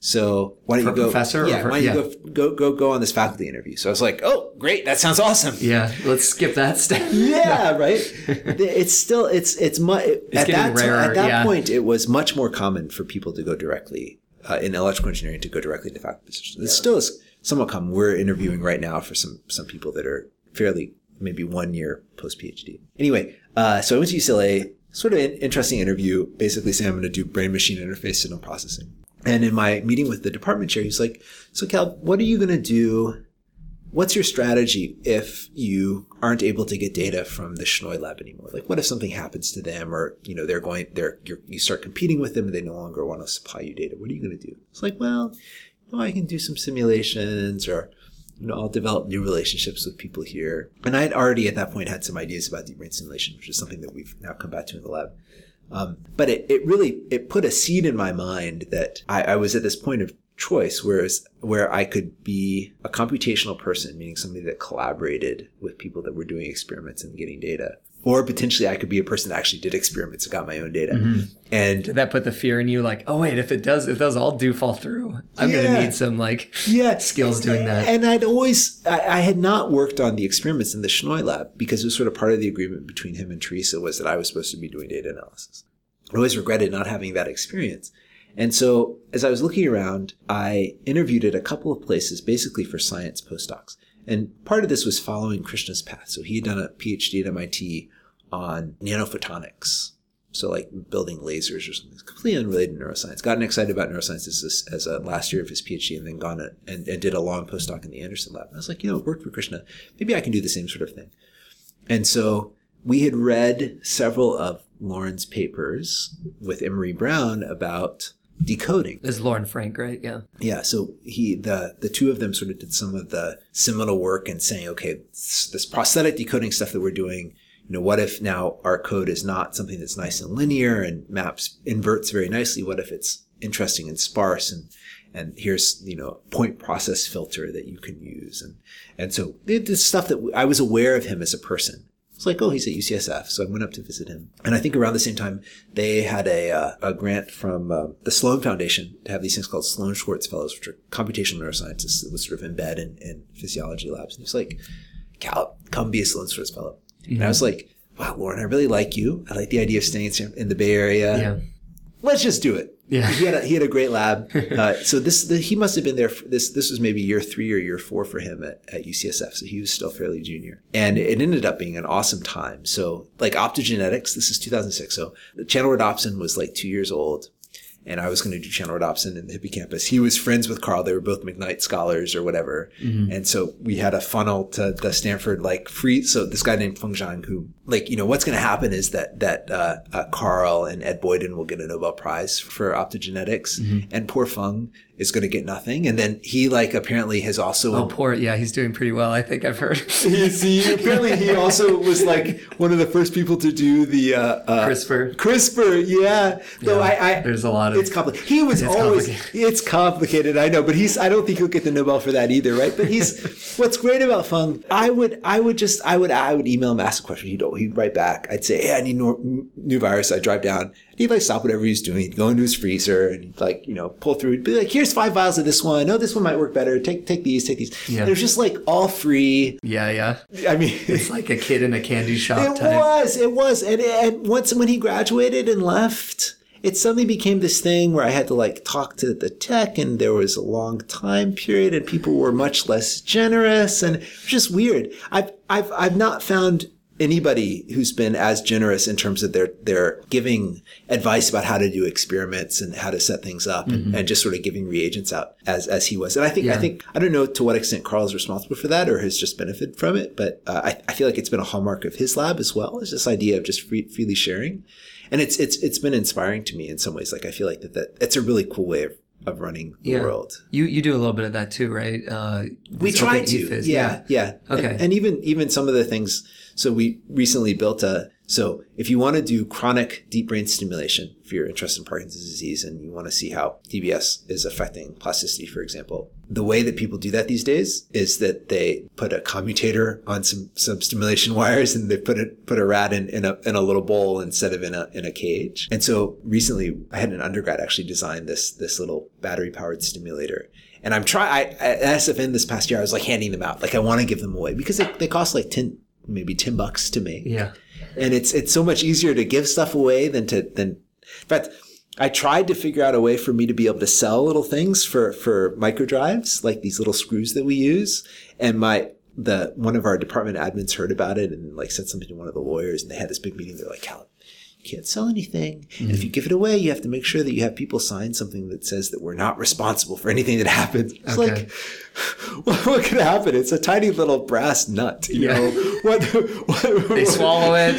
so why don't For you go, professor Yeah, for- why don't yeah. you go, go go go on this faculty interview?" So I was like, "Oh, great! That sounds awesome." Yeah, let's skip that step. (laughs) Yeah, (laughs) right. It's still it's it's mu- at that rarer, at that yeah. point it was much more common for people to go directly uh, in electrical engineering to go directly to faculty positions. It still is somewhat common. We're interviewing right now for some some people that are fairly maybe one year post PhD. Anyway, uh, so I went to UCLA. Sort of an interesting interview. Basically, saying I'm going to do brain machine interface signal processing. And in my meeting with the department chair, he's like, "So Cal, what are you going to do what's your strategy if you aren't able to get data from the Shenoy lab anymore? Like, what if something happens to them, or you know, they're going, they're you start competing with them, and they no longer want to supply you data? What are you going to do? It's like, well, you know, I can do some simulations, or you know, I'll develop new relationships with people here. And I had already at that point had some ideas about deep brain stimulation, which is something that we've now come back to in the lab. Um, but it, it really it put a seed in my mind that I, I was at this point of choice, whereas where I could be a computational person, meaning somebody that collaborated with people that were doing experiments and getting data, or potentially I could be a person that actually did experiments and got my own data. Mm-hmm. And Did that put the fear in you? Like, oh wait, if it does, if those all do fall through, I'm Yeah. gonna need some like yeah, skills doing that. And I'd always, I, I had not worked on the experiments in the Shenoy lab because it was sort of part of the agreement between him and Teresa was that I was supposed to be doing data analysis. I always regretted not having that experience. And so as I was looking around, I interviewed at a couple of places basically for science postdocs. And part of this was following Krishna's path. So he had done a PhD at MIT on nanophotonics. So like building lasers or something completely unrelated to neuroscience. Gotten excited about neuroscience as, as a last year of his PhD and then gone and, and did a long postdoc in the Andersen lab. And I was like, you know, it worked for Krishna. Maybe I can do the same sort of thing. And so we had read several of Loren's papers with Emery Brown about decoding. Is Loren Frank, right? Yeah. Yeah, so he the the two of them sort of did some of the seminal work and saying, okay, this, this prosthetic decoding stuff that we're doing, you know, what if now our code is not something that's nice and linear and maps inverts very nicely? What if it's interesting and sparse and and here's you know point process filter that you can use and and so this stuff that I was aware of him as a person. It's like, oh, he's at UCSF. So I went up to visit him. And I think around the same time, they had a, uh, a grant from uh, the Sloan Foundation to have these things called Sloan Swartz Fellows, which are computational neuroscientists that would sort of embed in, in physiology labs. And he was like, Cal, come be a Sloan Swartz Fellow. And I was like, wow, Loren, I really like you. I like the idea of staying in in the Bay Area. Yeah. Let's just do it. Yeah. He had a, he had a great lab. (laughs) Uh, so this, the, he must have been there. For, this, this was maybe year three or year four for him at, at UCSF. So he was still fairly junior and it ended up being an awesome time. So like optogenetics, this is 2006. So channelrhodopsin was like two years old and I was going to do channelrhodopsin in the hippocampus. He was friends with Karl. They were both McKnight scholars or whatever. Mm-hmm. And so we had a funnel to the Stanford like free. So this guy named Feng Zhang, who like, you know, what's going to happen is that, that, uh, uh, Karl and Ed Boyden will get a Nobel Prize for optogenetics and poor Feng is going to get nothing. And then he like apparently has also Oh, poor. Yeah, he's doing pretty well. I think I've heard. He's, (laughs) he apparently he also was like one of the first people to do the uh, uh, CRISPR. CRISPR, yeah. Though Yeah, I, I there's a lot of- it's complicated. He was It's always complicated. it's complicated. I know, but he's I don't think he'll get the Nobel for that either, right? But he's (laughs) what's great about Feng. I would I would just I would I would email him ask a question. He'd he'd write back. I'd say, hey, I need nor, new virus. I'd drive down he'd like stop whatever he was doing, he'd go into his freezer and he'd like, you know, pull through, he'd be like, here's five vials of this one. Oh, this one might work better. Take take these, take these. Yeah. And it was just like all free. Yeah, yeah. I mean It's like a kid in a candy shop type. it type. was, it was. And, and once when he graduated and left, it suddenly became this thing where I had to like talk to the tech and there was a long time period and people were much less generous and it was just weird. I've, I've, I've not found anybody who's been as generous in terms of their, their giving advice about how to do experiments and how to set things up and, and just sort of giving reagents out as, as he was. And I think, I think, I don't know to what extent Karl is responsible for that or has just benefited from it, but uh, I, I feel like it's been a hallmark of his lab as well. Is this idea of just free, freely sharing, and it's it's it's been inspiring to me in some ways. Like I feel like that, that it's a really cool way of, of running the Yeah. world. You you do a little bit of that too, right? Uh, We try to, ethos, yeah, yeah. Okay. And, and even even some of the things. So we recently built a. So if you want to do chronic deep brain stimulation, if you're interested in Parkinson's disease and you want to see how DBS is affecting plasticity, for example, the way that people do that these days is that they put a commutator on some some stimulation (laughs) wires and they put a put a rat in, in a in a little bowl instead of in a in a cage. And so recently, I had an undergrad actually design this this little battery powered stimulator. And I'm trying, at SFN this past year, I was like handing them out. Like I want to give them away because they, they cost like 10, maybe 10 bucks to make. Yeah. And it's, it's so much easier to give stuff away than to, than, in fact, I tried to figure out a way for me to be able to sell little things for, for micro drives, like these little screws that we use. And my, the, one of our department admins heard about it and like said something to one of the lawyers and they had this big meeting. They're like, Cal, you can't sell anything. And if mm-hmm. you give it away, you have to make sure that you have people sign something that says that we're not responsible for anything that happens. It's Okay. like, (laughs) what, what could happen? It's a tiny little brass nut, you Yeah. know? What, (laughs) what, They swallow it.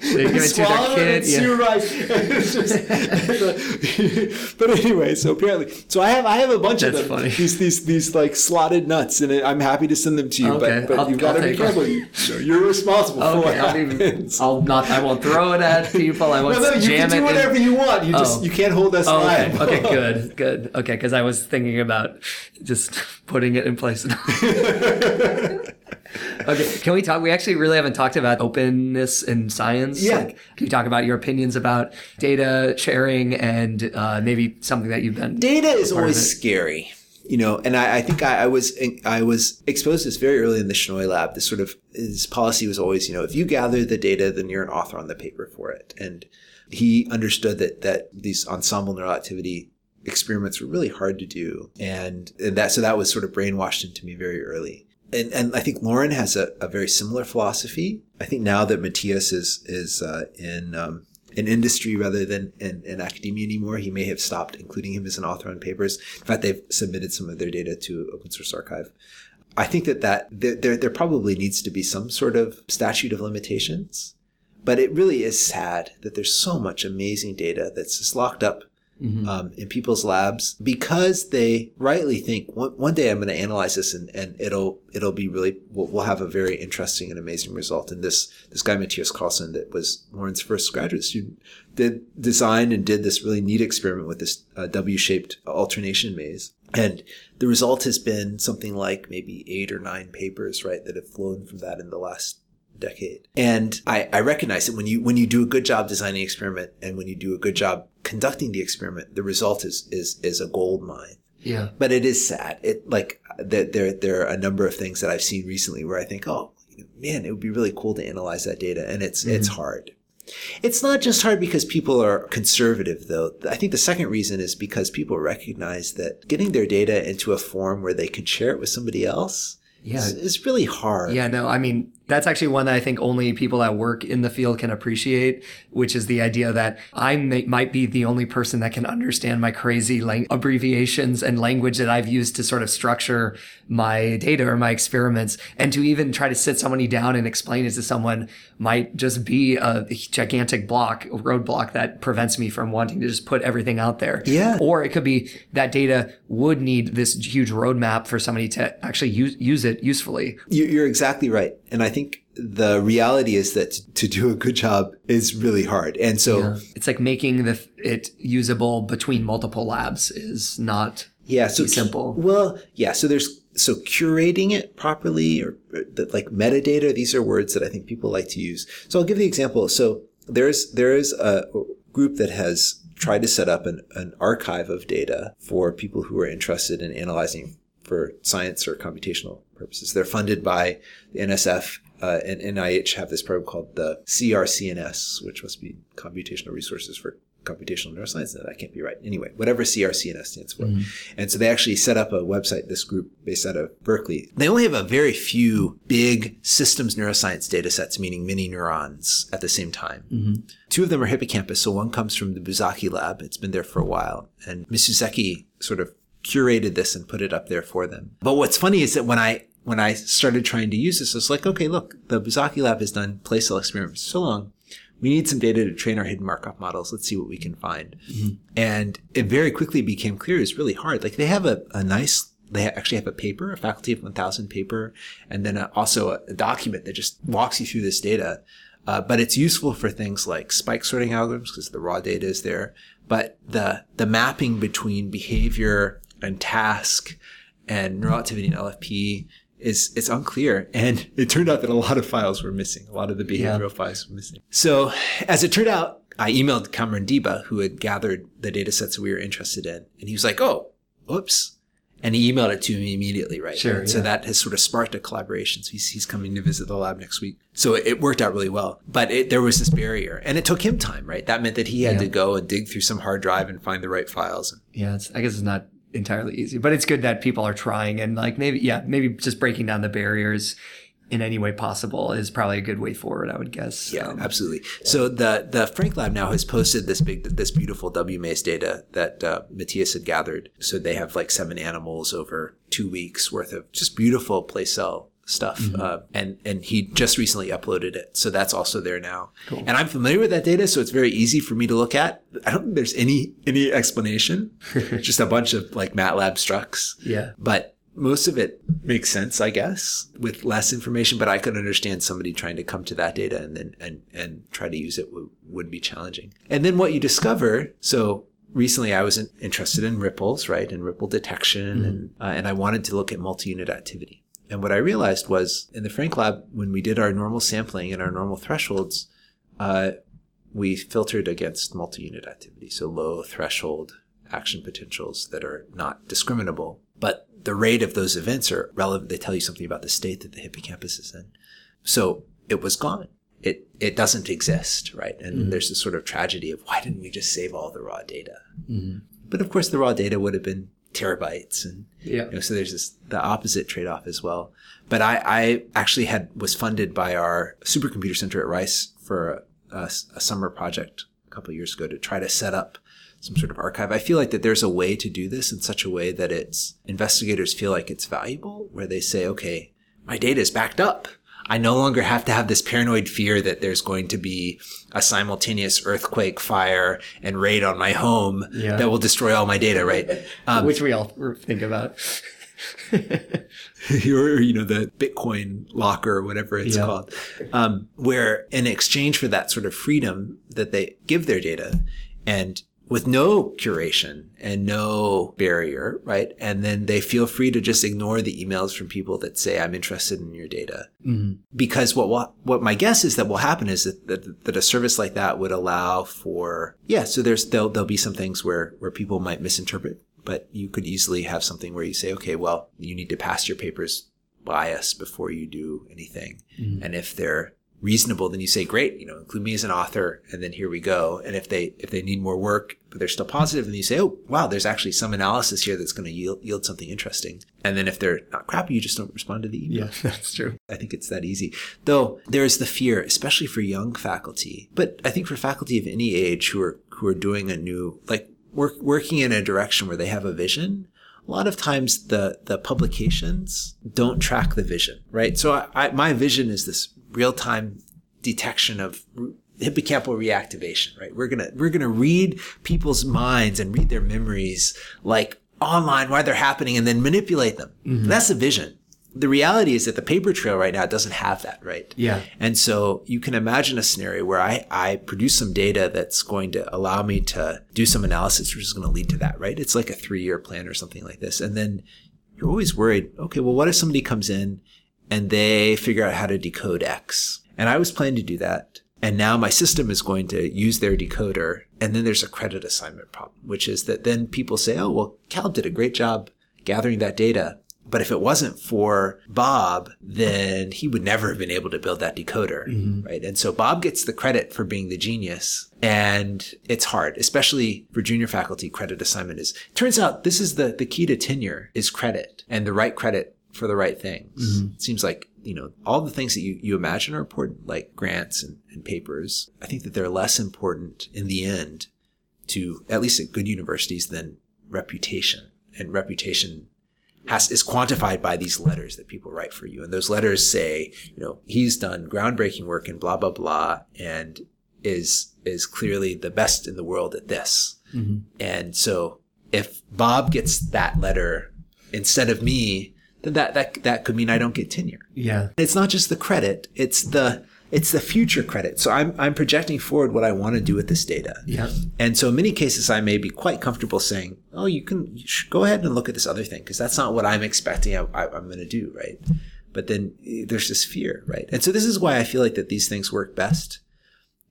They give it to their it kid. and Yeah. right. (laughs) Just- but anyway, so apparently, so I have I have a bunch That's of them. funny. These these these like slotted nuts, and I'm happy to send them to you. Okay, But but I'll- you've got to be careful. You, you you're responsible for what I'll, be, happens. I'll not. I won't throw it at people. I won't no, no, you jam can do it. in- whatever you want. You just Oh. you can't hold us Oh, okay. liable. okay, good, good. Okay, because I was thinking about just putting it in place. (laughs) (laughs) okay, can we talk? We actually really haven't talked about openness in science. Yeah. Like, can you talk about your opinions about data sharing and uh, maybe something that you've done? data is always scary you know and i, I think I, I was i was exposed to this very early in the Shenoy lab this sort of his policy was always you know if you gather the data then you're an author on the paper for it and he understood that that these ensemble neural activity experiments were really hard to do and, and that so that was sort of brainwashed into me very early and, and I think Loren has a, a very similar philosophy. I think now that Mattias is is uh, in um, in industry rather than in, in academia anymore, he may have stopped including him as an author on papers. In fact, they've submitted some of their data to Open Source Archive. I think that that there there, probably needs to be some sort of statute of limitations, but it really is sad that there's so much amazing data that's just locked up um, in people's labs because they rightly think one, one day I'm going to analyze this and, and it'll it'll be really we'll, we'll have a very interesting and amazing result. And this this guy Mattias Karlsson that was Loren's first graduate student did designed and did this really neat experiment with this uh, W-shaped alternation maze. And the result has been something like maybe eight or nine papers, right, that have flown from that in the last decade. And I, I recognize that when you when you do a good job designing experiment and when you do a good job conducting the experiment, the result is is is a gold mine. Yeah. But it is sad. It like that there there are a number of things that I've seen recently where I think, oh man, it would be really cool to analyze that data, and it's mm-hmm. it's hard. It's not just hard because people are conservative, though. I think the second reason is because people recognize that getting their data into a form where they can share it with somebody else Yeah. is, is really hard. Yeah, no, I mean, that's actually one that I think only people that work in the field can appreciate, which is the idea that I may, might be the only person that can understand my crazy lang- abbreviations and language that I've used to sort of structure my data or my experiments. And to even try to sit somebody down and explain it to someone might just be a gigantic block, a roadblock that prevents me from wanting to just put everything out there. Yeah. Or it could be that data would need this huge roadmap for somebody to actually use, use it usefully. You- You're exactly right. And I the reality is that to do a good job is really hard. And so, It's like making the it usable between multiple labs is not yeah, so simple. Well, yeah. So there's, so curating it properly or, or the, like metadata, these are words that I think people like to use. So I'll give the example. So there's, there is a group that has tried to set up an, an archive of data for people who are interested in analyzing for science or computational purposes. They're funded by the NSF uh, and NIH have this program called the CRCNS, which must be Computational Resources for Computational Neuroscience. That can't be right. Anyway, whatever CRCNS stands for. Mm-hmm. And so they actually set up a website, this group based out of Berkeley. They only have a very few big systems neuroscience data sets, meaning many neurons at the same time. Mm-hmm. Two of them are hippocampus. So one comes from the Buzsáki lab. It's been there for a while. And Mizuseki sort of curated this and put it up there for them. But what's funny is that when I when I started trying to use this, it's like, okay, look, the Buzsáki lab has done place cell experiments for so long. We need some data to train our hidden Markov models. Let's see what we can find. Mm-hmm. And it very quickly became clear it's really hard. Like they have a, a nice, they actually have a paper, a faculty of 1000 paper, and then a, also a, a, document that just walks you through this data. Uh, but it's useful for things like spike sorting algorithms because the raw data is there. But the, the mapping between behavior and task and neural activity and LFP is it's unclear. And it turned out that a lot of files were missing. A lot of the behavioral yeah. files were missing. So as it turned out, I emailed Kamran Diba, who had gathered the data sets we were interested in. And he was like, Oh, whoops. And he emailed it to me immediately, right? Sure. Yeah. So that has sort of sparked a collaboration. So he's, he's coming to visit the lab next week. So it worked out really well. But it, there was this barrier and it took him time, right? That meant that he had yeah. to go and dig through some hard drive and find the right files. Yeah. I guess it's not entirely easy, but it's good that people are trying and like maybe, yeah, maybe just breaking down the barriers in any way possible is probably a good way forward, I would guess. Yeah, um, absolutely. Yeah. So the the Frank Lab now has posted this big this beautiful W-maze data that uh, Mattias had gathered. So they have like seven animals over two weeks worth of just beautiful place cell stuff. Mm-hmm. Uh, and, and he just recently uploaded it. So that's also there now. Cool. And I'm familiar with that data. So it's very easy for me to look at. I don't think there's any, any explanation, (laughs) just a bunch of like MATLAB structs. Yeah. But most of it makes sense, I guess, with less information, but I could understand somebody trying to come to that data and then, and, and try to use it w- would be challenging. And then what you discover, so recently I was interested in ripples, right? And ripple detection. Mm-hmm. And, uh, and I wanted to look at multi-unit activity. And what I realized was in the Frank lab, when we did our normal sampling and our normal thresholds, uh, we filtered against multi-unit activity. So low threshold action potentials that are not discriminable. But the rate of those events are relevant. They tell you something about the state that the hippocampus is in. So it was gone. It, it doesn't exist, right? And mm-hmm. there's this sort of tragedy of why didn't we just save all the raw data? Mm-hmm. But of course, the raw data would have been terabytes and yeah. you know, so there's this the opposite trade-off as well. But I, I actually had was funded by our supercomputer center at rice for a, a, a summer project a couple years ago to try to set up some sort of archive. I feel like that there's a way to do this in such a way that it's investigators feel like it's valuable where they say okay my data is backed up I no longer have to have this paranoid fear that there's going to be a simultaneous earthquake, fire, and raid on my home yeah. that will destroy all my data, right? Um, Which we all think about. (laughs) or, you know, the Bitcoin locker or whatever it's yeah. called. Um, where in exchange for that sort of freedom that they give their data and with no curation and no barrier, right? And then they feel free to just ignore the emails from people that say, I'm interested in your data. Mm-hmm. Because what, what, what my guess is that will happen is that, that, that, a service like that would allow for, yeah, so there's, there'll, there'll be some things where, where people might misinterpret, but you could easily have something where you say, okay, well, you need to pass your papers by us before you do anything. Mm-hmm. And if they're reasonable, then you say, great, you know, include me as an author, and then here we go. And if they if they need more work, but they're still positive, then you say, oh, wow, there's actually some analysis here that's going to yield, yield something interesting. And then if they're not crappy, you just don't respond to the email. Yeah, (laughs) that's true. I think it's that easy. Though there's the fear, especially for young faculty, but I think for faculty of any age who are who are doing a new like work, working in a direction where they have a vision a lot of times the the publications don't track the vision, right? So I, I, my vision is this real time detection of hippocampal reactivation, right? We're gonna we're gonna read people's minds and read their memories like online while they're happening, and then manipulate them. Mm-hmm. That's the vision. The reality is that the paper trail right now doesn't have that, right? Yeah. And so you can imagine a scenario where I, I produce some data that's going to allow me to do some analysis, which is going to lead to that, right? It's like a three year plan or something like this. And then you're always worried, okay, well, what if somebody comes in and they figure out how to decode X. And I was planning to do that. And now my system is going to use their decoder. And then there's a credit assignment problem, which is that then people say, oh, well, Cal did a great job gathering that data. But if it wasn't for Bob, then he would never have been able to build that decoder. Mm-hmm. Right. And so Bob gets the credit for being the genius. And it's hard, especially for junior faculty. Credit assignment is, turns out this is the, the key to tenure is credit and the right credit for the right things. Mm-hmm. It seems like, you know, all the things that you, you imagine are important, like grants and, and papers. I think that they're less important in the end to, at least at good universities, than reputation. And reputation has is quantified by these letters that people write for you. And those letters say, you know, he's done groundbreaking work in blah blah blah and is is clearly the best in the world at this. Mm-hmm. And so if Bob gets that letter instead of me, then that that that could mean I don't get tenure. Yeah. It's not just the credit, it's the it's the future credit. So I'm, I'm projecting forward what I want to do with this data. Yeah. And so in many cases, I may be quite comfortable saying, oh, you can you go ahead and look at this other thing because that's not what I'm expecting I, I, I'm going to do. Right. But then eh, there's this fear. Right. And so this is why I feel like that these things work best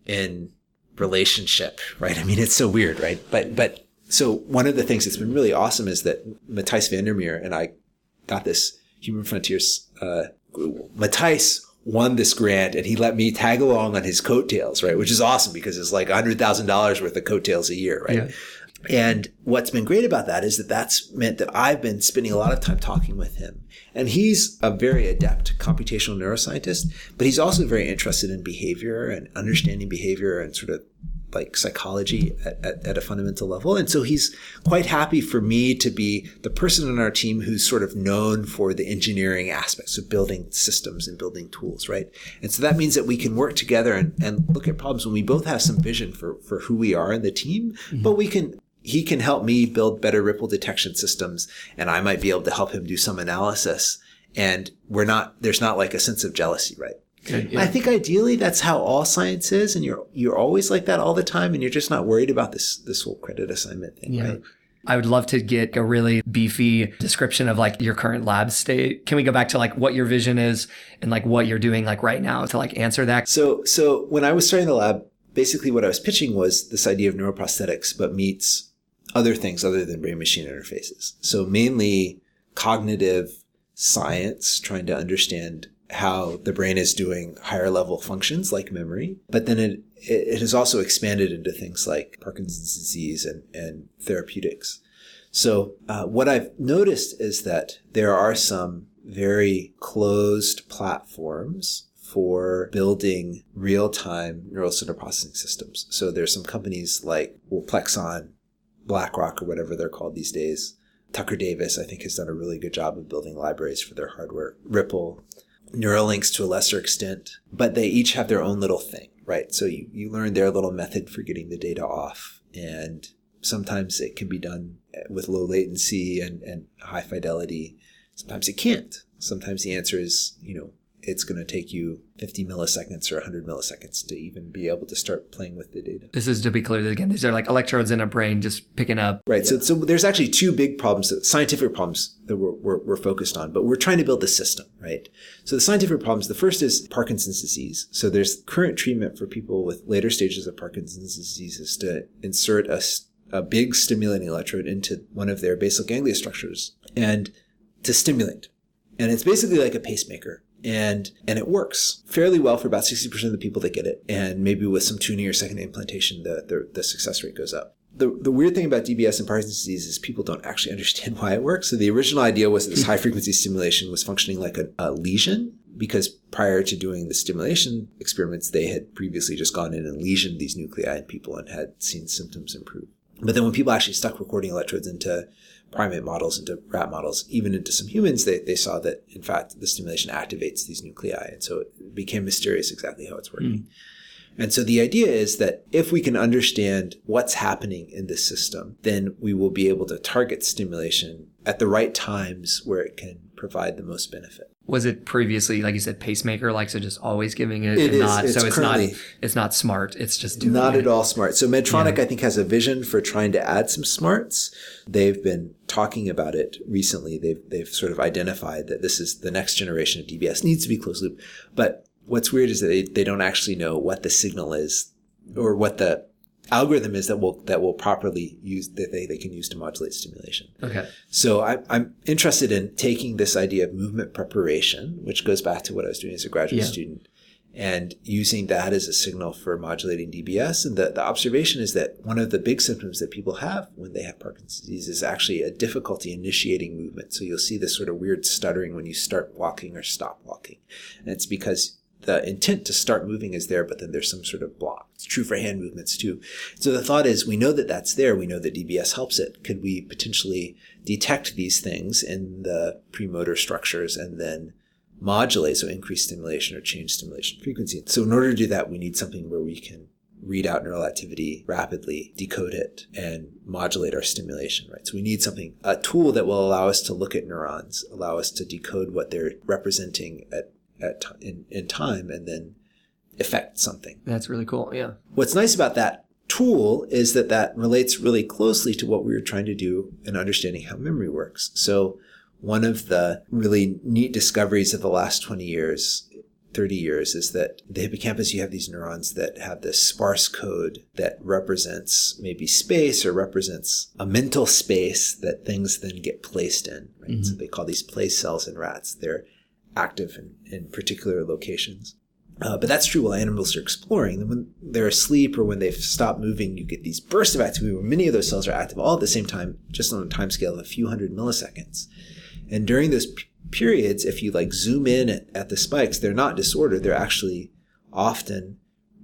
in relationship. Right. I mean, it's so weird. Right. But, but so one of the things that's been really awesome is that Matthijs van der Meer and I got this Human Frontiers, uh, Matthijs won this grant and he let me tag along on his coattails, right? Which is awesome because it's like $100,000 worth of coattails a year, right? Yeah. And what's been great about that is that that's meant that I've been spending a lot of time talking with him. And he's a very adept computational neuroscientist, but he's also very interested in behavior and understanding behavior and sort of like psychology at, at, at, a fundamental level. And so he's quite happy for me to be the person on our team who's sort of known for the engineering aspects of building systems and building tools, right? And so that means that we can work together and, and look at problems when we both have some vision for, for who we are in the team, mm-hmm. but we can he can help me build better ripple detection systems and I might be able to help him do some analysis. And we're not, there's not like a sense of jealousy, right? Yeah. I think ideally that's how all science is, and you're you're always like that all the time, and you're just not worried about this this whole credit assignment thing, yeah. right? I would love to get a really beefy description of like your current lab state. Can we go back to like what your vision is and like what you're doing like right now to like answer that? So so when I was starting the lab, basically what I was pitching was this idea of neuroprosthetics, but meets other things other than brain machine interfaces. So mainly cognitive science, trying to understand how the brain is doing higher level functions like memory, but then it, it has also expanded into things like Parkinson's disease and, and therapeutics. So uh, what I've noticed is that there are some very closed platforms for building real-time neural center processing systems. So there's some companies like well, Plexon, BlackRock, or whatever they're called these days. Tucker Davis, I think, has done a really good job of building libraries for their hardware. Ripple, Neuralynx to a lesser extent, but they each have their own little thing, right? So you, you learn their little method for getting the data off. And sometimes it can be done with low latency and, and high fidelity. Sometimes it can't. Sometimes the answer is, you know, it's going to take you 50 milliseconds or 100 milliseconds to even be able to start playing with the data. This is to be clear again, these are like electrodes in a brain just picking up. Right. Yeah. So, so there's actually two big problems, scientific problems that we're, we're, we're, focused on, but we're trying to build the system, right? So the scientific problems, the first is Parkinson's disease. So there's current treatment for people with later stages of Parkinson's disease is to insert a, a big stimulating electrode into one of their basal ganglia structures and to stimulate. And it's basically like a pacemaker and and it works fairly well for about 60% of the people that get it and maybe with some tuning or second implantation the, the, the success rate goes up the, the weird thing about DBS and Parkinson's disease is people don't actually (laughs) understand why it works. So the original idea was that this high frequency stimulation was functioning like a, a, lesion because prior to doing the stimulation experiments, they had previously just gone in and lesioned these nuclei in people and had seen symptoms improve. But then when people actually stuck recording electrodes into primate models, into rat models, even into some humans, they, they saw that in fact the stimulation activates these nuclei. And so it became mysterious exactly how it's working. Mm. And so the idea is that if we can understand what's happening in this system, then we will be able to target stimulation at the right times where it can provide the most benefit was it previously like you said pacemaker like so just always giving it, it and is, not it's so it's not it's not smart it's just not it. at all smart. So medtronic yeah. i think has a vision for trying to add some smarts. They've been talking about it recently. They've they've sort of identified that this is the next generation of dbs needs to be closed loop. But what's weird is that they, they don't actually know what the signal is or what the algorithm is that will that will properly use that they, they can use to modulate stimulation. Okay. So I, I'm interested in taking this idea of movement preparation, which goes back to what I was doing as a graduate Yeah. student, and using that as a signal for modulating DBS. And the, the observation is that one of the big symptoms that people have when they have Parkinson's disease is actually a difficulty initiating movement. So you'll see this sort of weird stuttering when you start walking or stop walking. And it's because the intent to start moving is there, but then there's some sort of block. It's true for hand movements too. So the thought is we know that that's there. We know that DBS helps it. Could we potentially detect these things in the premotor structures and then modulate, so increase stimulation or change stimulation frequency? So in order to do that, we need something where we can read out neural activity rapidly, decode it, and modulate our stimulation, right? So we need something, a tool that will allow us to look at neurons, allow us to decode what they're representing at, at ti- in, in time, and then affect something. That's really cool. Yeah. What's nice about that tool is that that relates really closely to what we were trying to do in understanding how memory works. So one of the really neat discoveries of the last 20 years 30 years is that the hippocampus you have these neurons that have this sparse code that represents maybe space or represents a mental space that things then get placed in right so mm-hmm. they call these place cells in rats they're active in, in particular locations uh, but that's true while animals are exploring. When they're asleep or when they've stopped moving, you get these bursts of activity where many of those cells are active all at the same time, just on a time scale of a few hundred milliseconds. And during those p- periods, if you like zoom in at, at the spikes, they're not disordered. They're actually often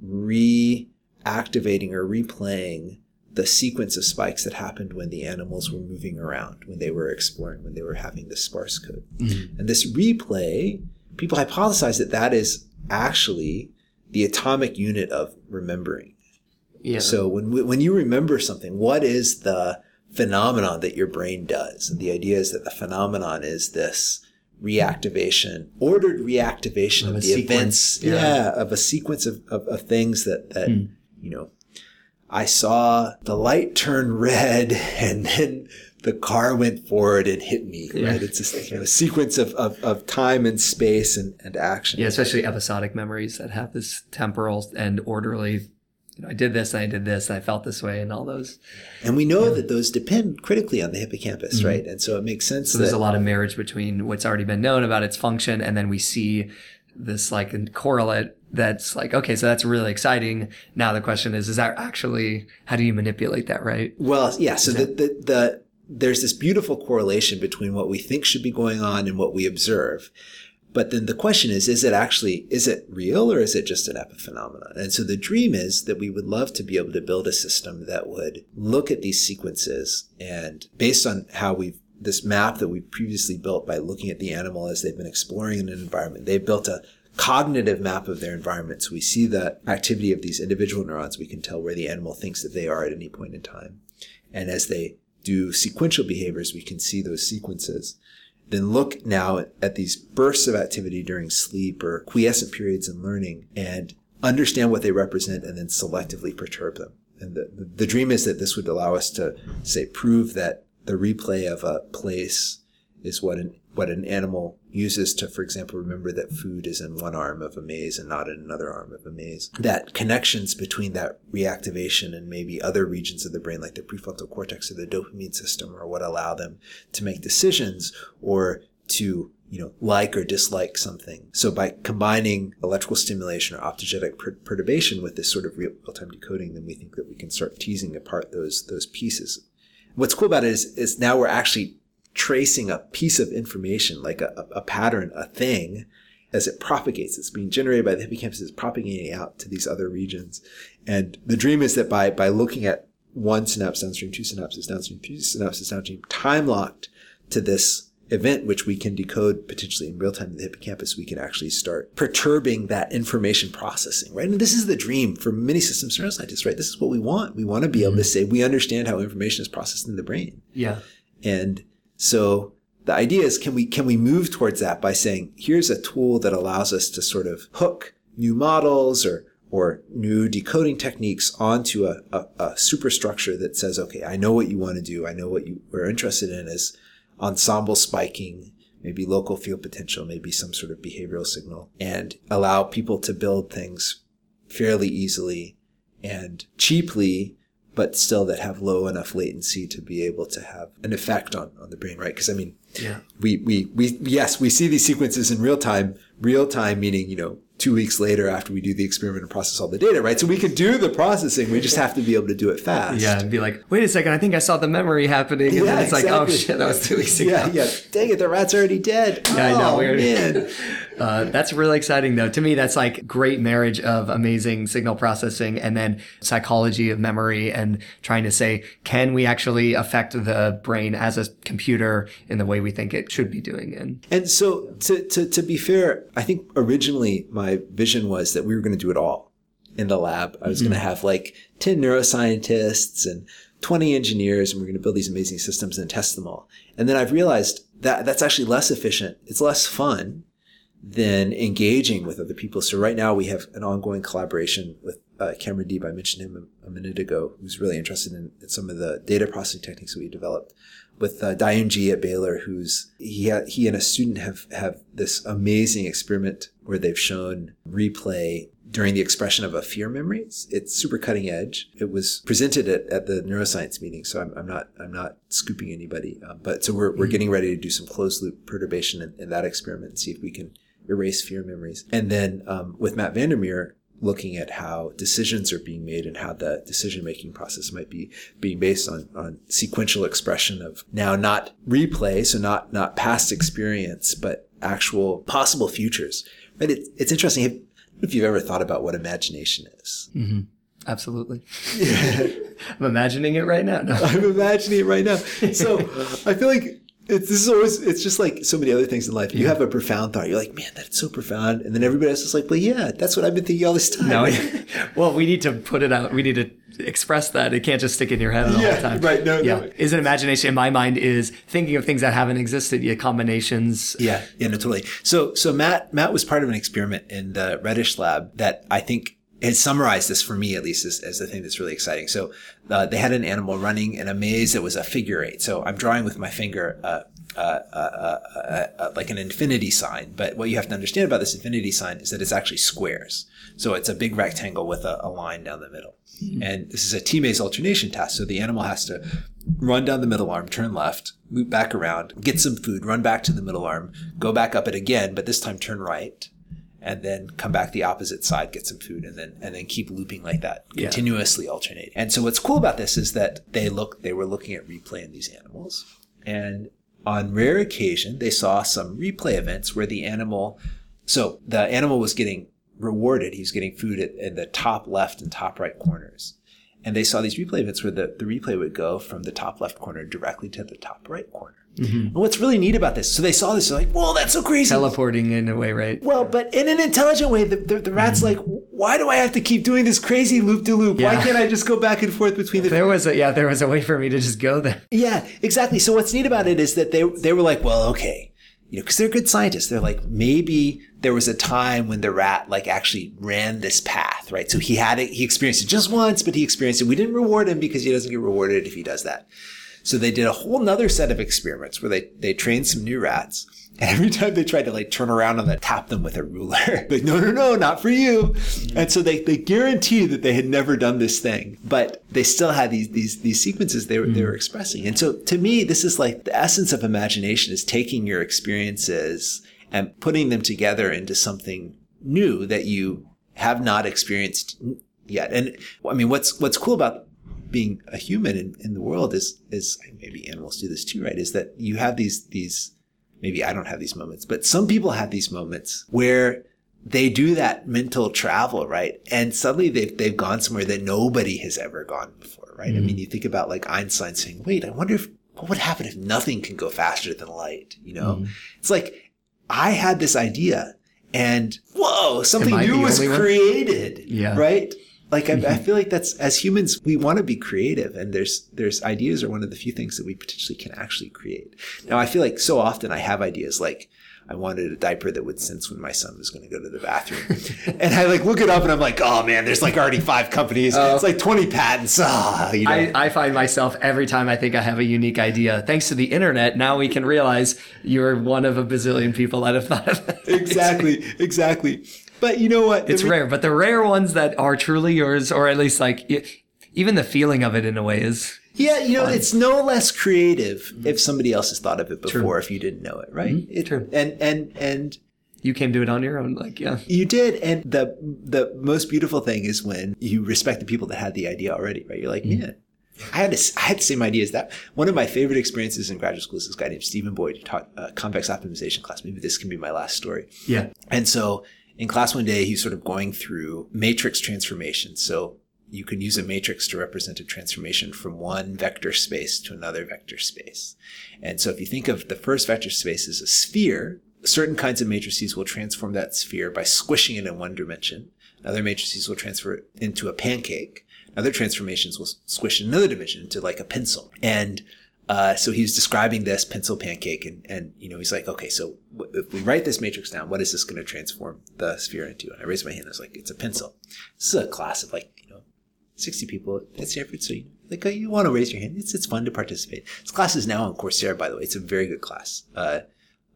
reactivating or replaying the sequence of spikes that happened when the animals were moving around, when they were exploring, when they were having this sparse code. And this replay, people hypothesize that that is actually the atomic unit of remembering. Yeah. So when we- when you remember something, what is the phenomenon that your brain does? And the idea is that the phenomenon is this reactivation, ordered reactivation Of of, the sequence, events, yeah. yeah. of a sequence of, of, of things that that Hmm. you know. I saw the light turn red, (laughs) and then the car went forward and hit me. Yeah. Right? It's a, you know, a sequence of, of, of time and space and, and action. Yeah, especially episodic memories that have this temporal and orderly. You know, I did this and I did this and I felt this way and all those. And we know that those depend critically on the hippocampus, right? And so it makes sense Mm-hmm. So there's a lot of marriage between what's already been known about its function and then we see this like correlate that's like, okay, so that's really exciting. Now the question is, is that actually, how do you manipulate that, right? well, yeah. So the, the the there's this beautiful correlation between what we think should be going on and what we observe. But then the question is, is it actually, is it real or is it just an epiphenomenon? And so the dream is that we would love to be able to build a system that would look at these sequences and based on how we've this map that we previously built by looking at the animal as they've been exploring in an environment, they've built a cognitive map of their environment. So we see the activity of these individual neurons. We can tell where the animal thinks that they are at any point in time. And as they do sequential behaviors, we can see those sequences. Then look now at these bursts of activity during sleep or quiescent periods in learning and understand what they represent and then selectively perturb them. And the, the, the dream is that this would allow us to say, prove that the replay of a place is what an, what an animal uses to, for example, remember that food is in one arm of a maze and not in another arm of a maze. That connections between that reactivation and maybe other regions of the brain, like the prefrontal cortex or the dopamine system, are what allow them to make decisions or to you know, like or dislike something. So by combining electrical stimulation or optogenetic per- perturbation with this sort of real-time decoding, then we think that we can start teasing apart those those pieces. What's cool about it is, is now we're actually tracing a piece of information, like a, a pattern, a thing, as it propagates. It's being generated by the hippocampus, it's propagating out to these other regions. And the dream is that by, by looking at one synapse downstream, two synapses downstream, three synapses downstream, time locked to this event, which we can decode potentially in real time in the hippocampus, we can actually start perturbing that information processing, right? And this is the dream for many systems neuroscientists, right? This is what we want. We want to be able to mm-hmm. say we understand how information is processed in the brain. Yeah. And so the idea is can we can we move towards that by saying here's a tool that allows us to sort of hook new models or or new decoding techniques onto a, a, a superstructure that says, okay, I know what you want to do. I know what you are interested in is ensemble spiking, maybe local field potential, maybe some sort of behavioral signal, and allow people to build things fairly easily and cheaply, but still that have low enough latency to be able to have an effect on, on the brain, right? Because I mean, Yeah. we, we, we, yes, we see these sequences in real time, real time meaning, you know, two weeks later after we do the experiment and process all the data, right? So we can do the processing. We just have to be able to do it fast. Yeah, and be like, wait a second, I think I saw the memory happening. And Yeah, then it's like, oh exactly. shit, that was two weeks ago. Yeah, yeah. Dang it, the rat's already dead. Yeah, I know. Oh, Weird. man. (laughs) Uh, that's really exciting though. To me, that's like great marriage of amazing signal processing and then psychology of memory and trying to say, can we actually affect the brain as a computer in the way we think it should be doing? And And so, to, to, to be fair, I think originally my vision was that we were going to do it all in the lab. I was going to have like 10 neuroscientists and 20 engineers, and we're going to build these amazing systems and test them all. And then I've realized that that's actually less efficient. It's less fun than engaging with other people. So right now we have an ongoing collaboration with uh, Kamran Diba. I mentioned him a, a minute ago, who's really interested in, in some of the data processing techniques that we developed with uh, Daoyun Ji at Baylor, who's he ha- he and a student have have this amazing experiment where they've shown replay during the expression of a fear memory. It's, it's super cutting edge. It was presented at, at the neuroscience meeting, so I'm, I'm not I'm not scooping anybody, um, but so we're we're getting ready to do some closed loop perturbation in, in that experiment and see if we can erase fear memories. And then um, with Matt van der Meer, looking at how decisions are being made and how the decision making process might be being based on, on sequential expression of now not replay, so not not past experience, but actual possible futures. Right? It, it's interesting. If, if you've ever thought about what imagination is, absolutely. (laughs) (laughs) I'm imagining it right now. No. (laughs) I'm imagining it right now. So I feel like it's, this is always, it's just like so many other things in life. You have a profound thought. You're like, man, that's so profound. And then everybody else is like, well, yeah, that's what I've been thinking all this time. No, (laughs) well, we need to put it out. We need to express that. It can't just stick in your head all Yeah, the time. right. No, yeah. no. Is an imagination in my mind is thinking of things that haven't existed yet, combinations. Yeah, yeah, no, totally. So, so Matt, Matt was part of an experiment in the Redish lab that I think has summarized this for me at least as, as the thing that's really exciting. So, uh, they had an animal running in a maze that was a figure eight. So I'm drawing with my finger, uh, uh, uh, uh, uh, uh, like an infinity sign. But what you have to understand about this infinity sign is that it's actually squares. So it's a big rectangle with a, a line down the middle. And this is a T-maze alternation test. So the animal has to run down the middle arm, turn left, loop back around, get some food, run back to the middle arm, go back up it again, but this time turn right, and then come back the opposite side, get some food, and then and then keep looping like that, Yeah. continuously alternating. And so what's cool about this is that they look they were looking at replay in these animals, and on rare occasion they saw some replay events where the animal, so the animal was getting rewarded. He was getting food at, in the top left and top right corners. And they saw these replay events where the, the replay would go from the top left corner directly to the top right corner. Mm-hmm. And what's really neat about this, so they saw this, they're like, whoa, that's so crazy. Teleporting in a way, right? Well, but in an intelligent way, the, the, the rat's mm-hmm. like, why do I have to keep doing this crazy loop de loop? Why can't I just go back and forth between the There was a yeah, there was a way for me to just go there. yeah, exactly. So what's neat about it is that they they were like, well, okay, you know, because they're good scientists. They're like, maybe there was a time when the rat like actually ran this path, right? So he had it, he experienced it just once, but he experienced it. We didn't reward him because he doesn't get rewarded if he does that. So they did a whole nother set of experiments where they they trained some new rats. And every time they tried to like turn around and then tap them with a ruler, (laughs) like, no, no, no, not for you. And so they, they guaranteed that they had never done this thing, but they still had these, these, these sequences they were, they were mm. expressing. And so to me, this is like the essence of imagination is taking your experiences and putting them together into something new that you have not experienced yet. And I mean, what's, what's cool about being a human in, in the world is, is maybe animals do this too, right? Is that you have these, these, maybe I don't have these moments, but some people have these moments where they do that mental travel, right? And suddenly they've, they've gone somewhere that nobody has ever gone before, right? I mean, you think about like Einstein saying, wait, I wonder if, what would happen if nothing can go faster than light? You know, it's like, I had this idea and whoa, something new was one? created, Yeah. right? Like I, I feel like that's as humans, we want to be creative, and there's there's ideas are one of the few things that we potentially can actually create. Now I feel like so often I have ideas like I wanted a diaper that would sense when my son was going to go to the bathroom. (laughs) and I like look it up and I'm like, oh man, there's like already five companies. Oh. it's like 20 patents. Ah, you know. I, I find myself every time I think I have a unique idea, thanks to the internet, now we can realize you're one of a bazillion people that have thought of that. exactly, exactly. But you know what? It's re- rare, but the rare ones that are truly yours, or at least like even the feeling of it in a way is Yeah, you know, it's no less creative mm-hmm. if somebody else has thought of it before, if you didn't know it, right? Mm-hmm. It- True. And and and you came to it on your own. Like, yeah. you did. And the the most beautiful thing is when you respect the people that had the idea already, right? You're like, mm-hmm. yeah. I had, this, I had the same idea as that. One of my favorite experiences in graduate school is this guy named Stephen Boyd who taught a convex optimization class. Maybe this can be my last story. Yeah. And so in class one day, he's sort of going through matrix transformation. So you can use a matrix to represent a transformation from one vector space to another vector space. And so if you think of the first vector space as a sphere, certain kinds of matrices will transform that sphere by squishing it in one dimension. Other matrices will transfer it into a pancake. Other transformations will squish in another dimension into like a pencil. And uh, so he's describing this pencil pancake, and, and you know he's like, okay, so if we write this matrix down, what is this going to transform the sphere into? And I raised my hand. I was like, it's a pencil. This is a class of like you know, sixty people at Stanford. So you, like, uh, you want to raise your hand? It's it's fun to participate. This class is now on Coursera, by the way. It's a very good class. Uh,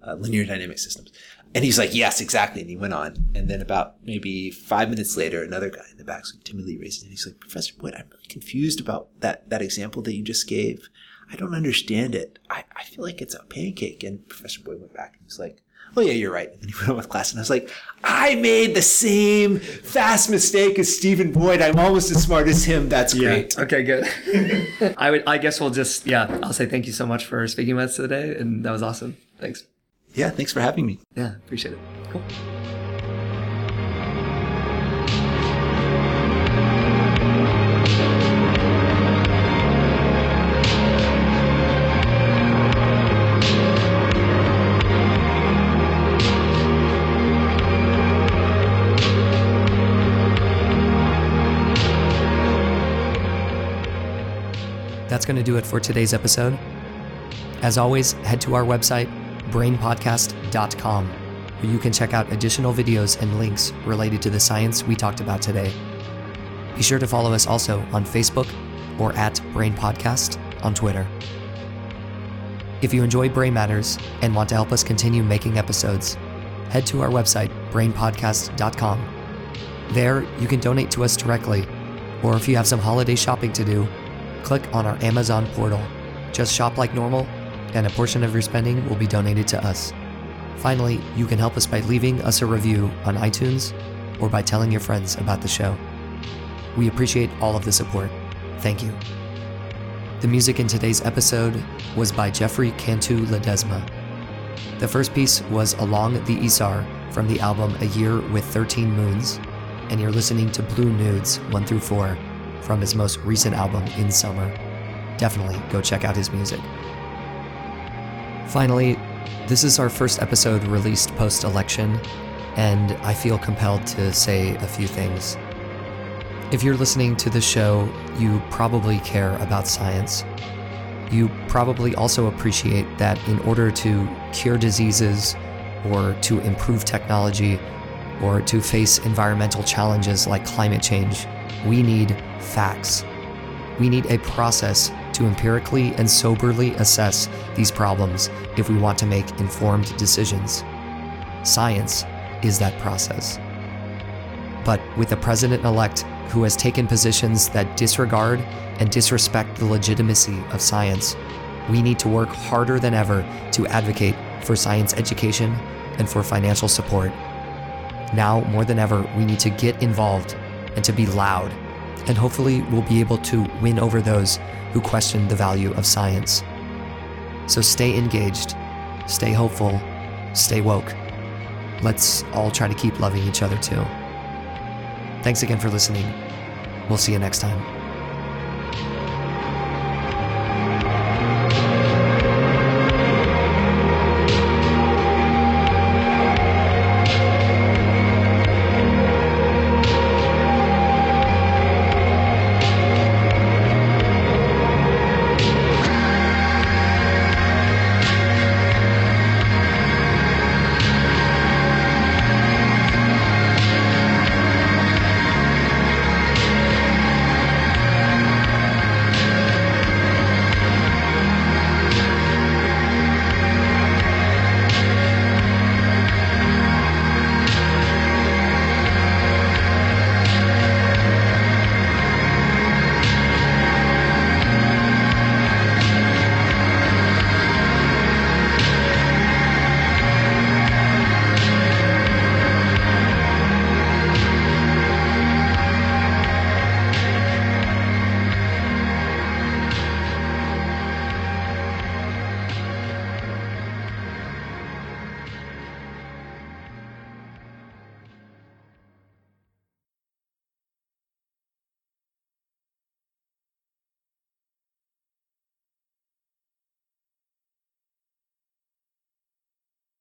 uh, linear dynamic systems. And he's like, yes, exactly. And he went on. And then about maybe five minutes later, another guy in the back so timidly raised his hand. He's like, Professor Boyd, I'm really confused about that, that example that you just gave. I don't understand it. I, I feel like it's a pancake. And Professor Boyd went back and he's like, oh yeah, you're right. And then he (laughs) went on with class and I was like, I made the same fast mistake as Stephen Boyd. I'm almost as smart as him. That's great. Okay, good. (laughs) I would. I guess we'll just. Yeah, I'll say thank you so much for speaking with us today, and that was awesome. Thanks. Yeah. Thanks for having me. Yeah, appreciate it. Cool. That's going to do it for today's episode. As always, head to our website, brainpodcast.com, where you can check out additional videos and links related to the science we talked about today. Be sure to follow us also on Facebook or at Brain Podcast on Twitter. If you enjoy Brain Matters and want to help us continue making episodes, head to our website, brainpodcast.com. There, you can donate to us directly, or if you have some holiday shopping to do, click on our Amazon portal. Just shop like normal, and a portion of your spending will be donated to us. Finally, you can help us by leaving us a review on iTunes or by telling your friends about the show. We appreciate all of the support. Thank you. The music in today's episode was by Jefre Cantu Ledesma. The first piece was Along the Isar from the album A Year with 13 Moons, and you're listening to Blue Nudes 1 through 4 from his most recent album, In Summer. Definitely go check out his music. Finally, this is our first episode released post election, and I feel compelled to say a few things. If you're listening to the show, you probably care about science. You probably also appreciate that in order to cure diseases, or to improve technology, or to face environmental challenges like climate change, we need facts. We need a process to empirically and soberly assess these problems if we want to make informed decisions. Science is that process. But with a president elect who has taken positions that disregard and disrespect the legitimacy of science, we need to work harder than ever to advocate for science education and for financial support. Now, more than ever, we need to get involved and to be loud, and hopefully, we'll be able to win over those who question the value of science. So stay engaged, stay hopeful, stay woke. Let's all try to keep loving each other too. Thanks again for listening. We'll see you next time.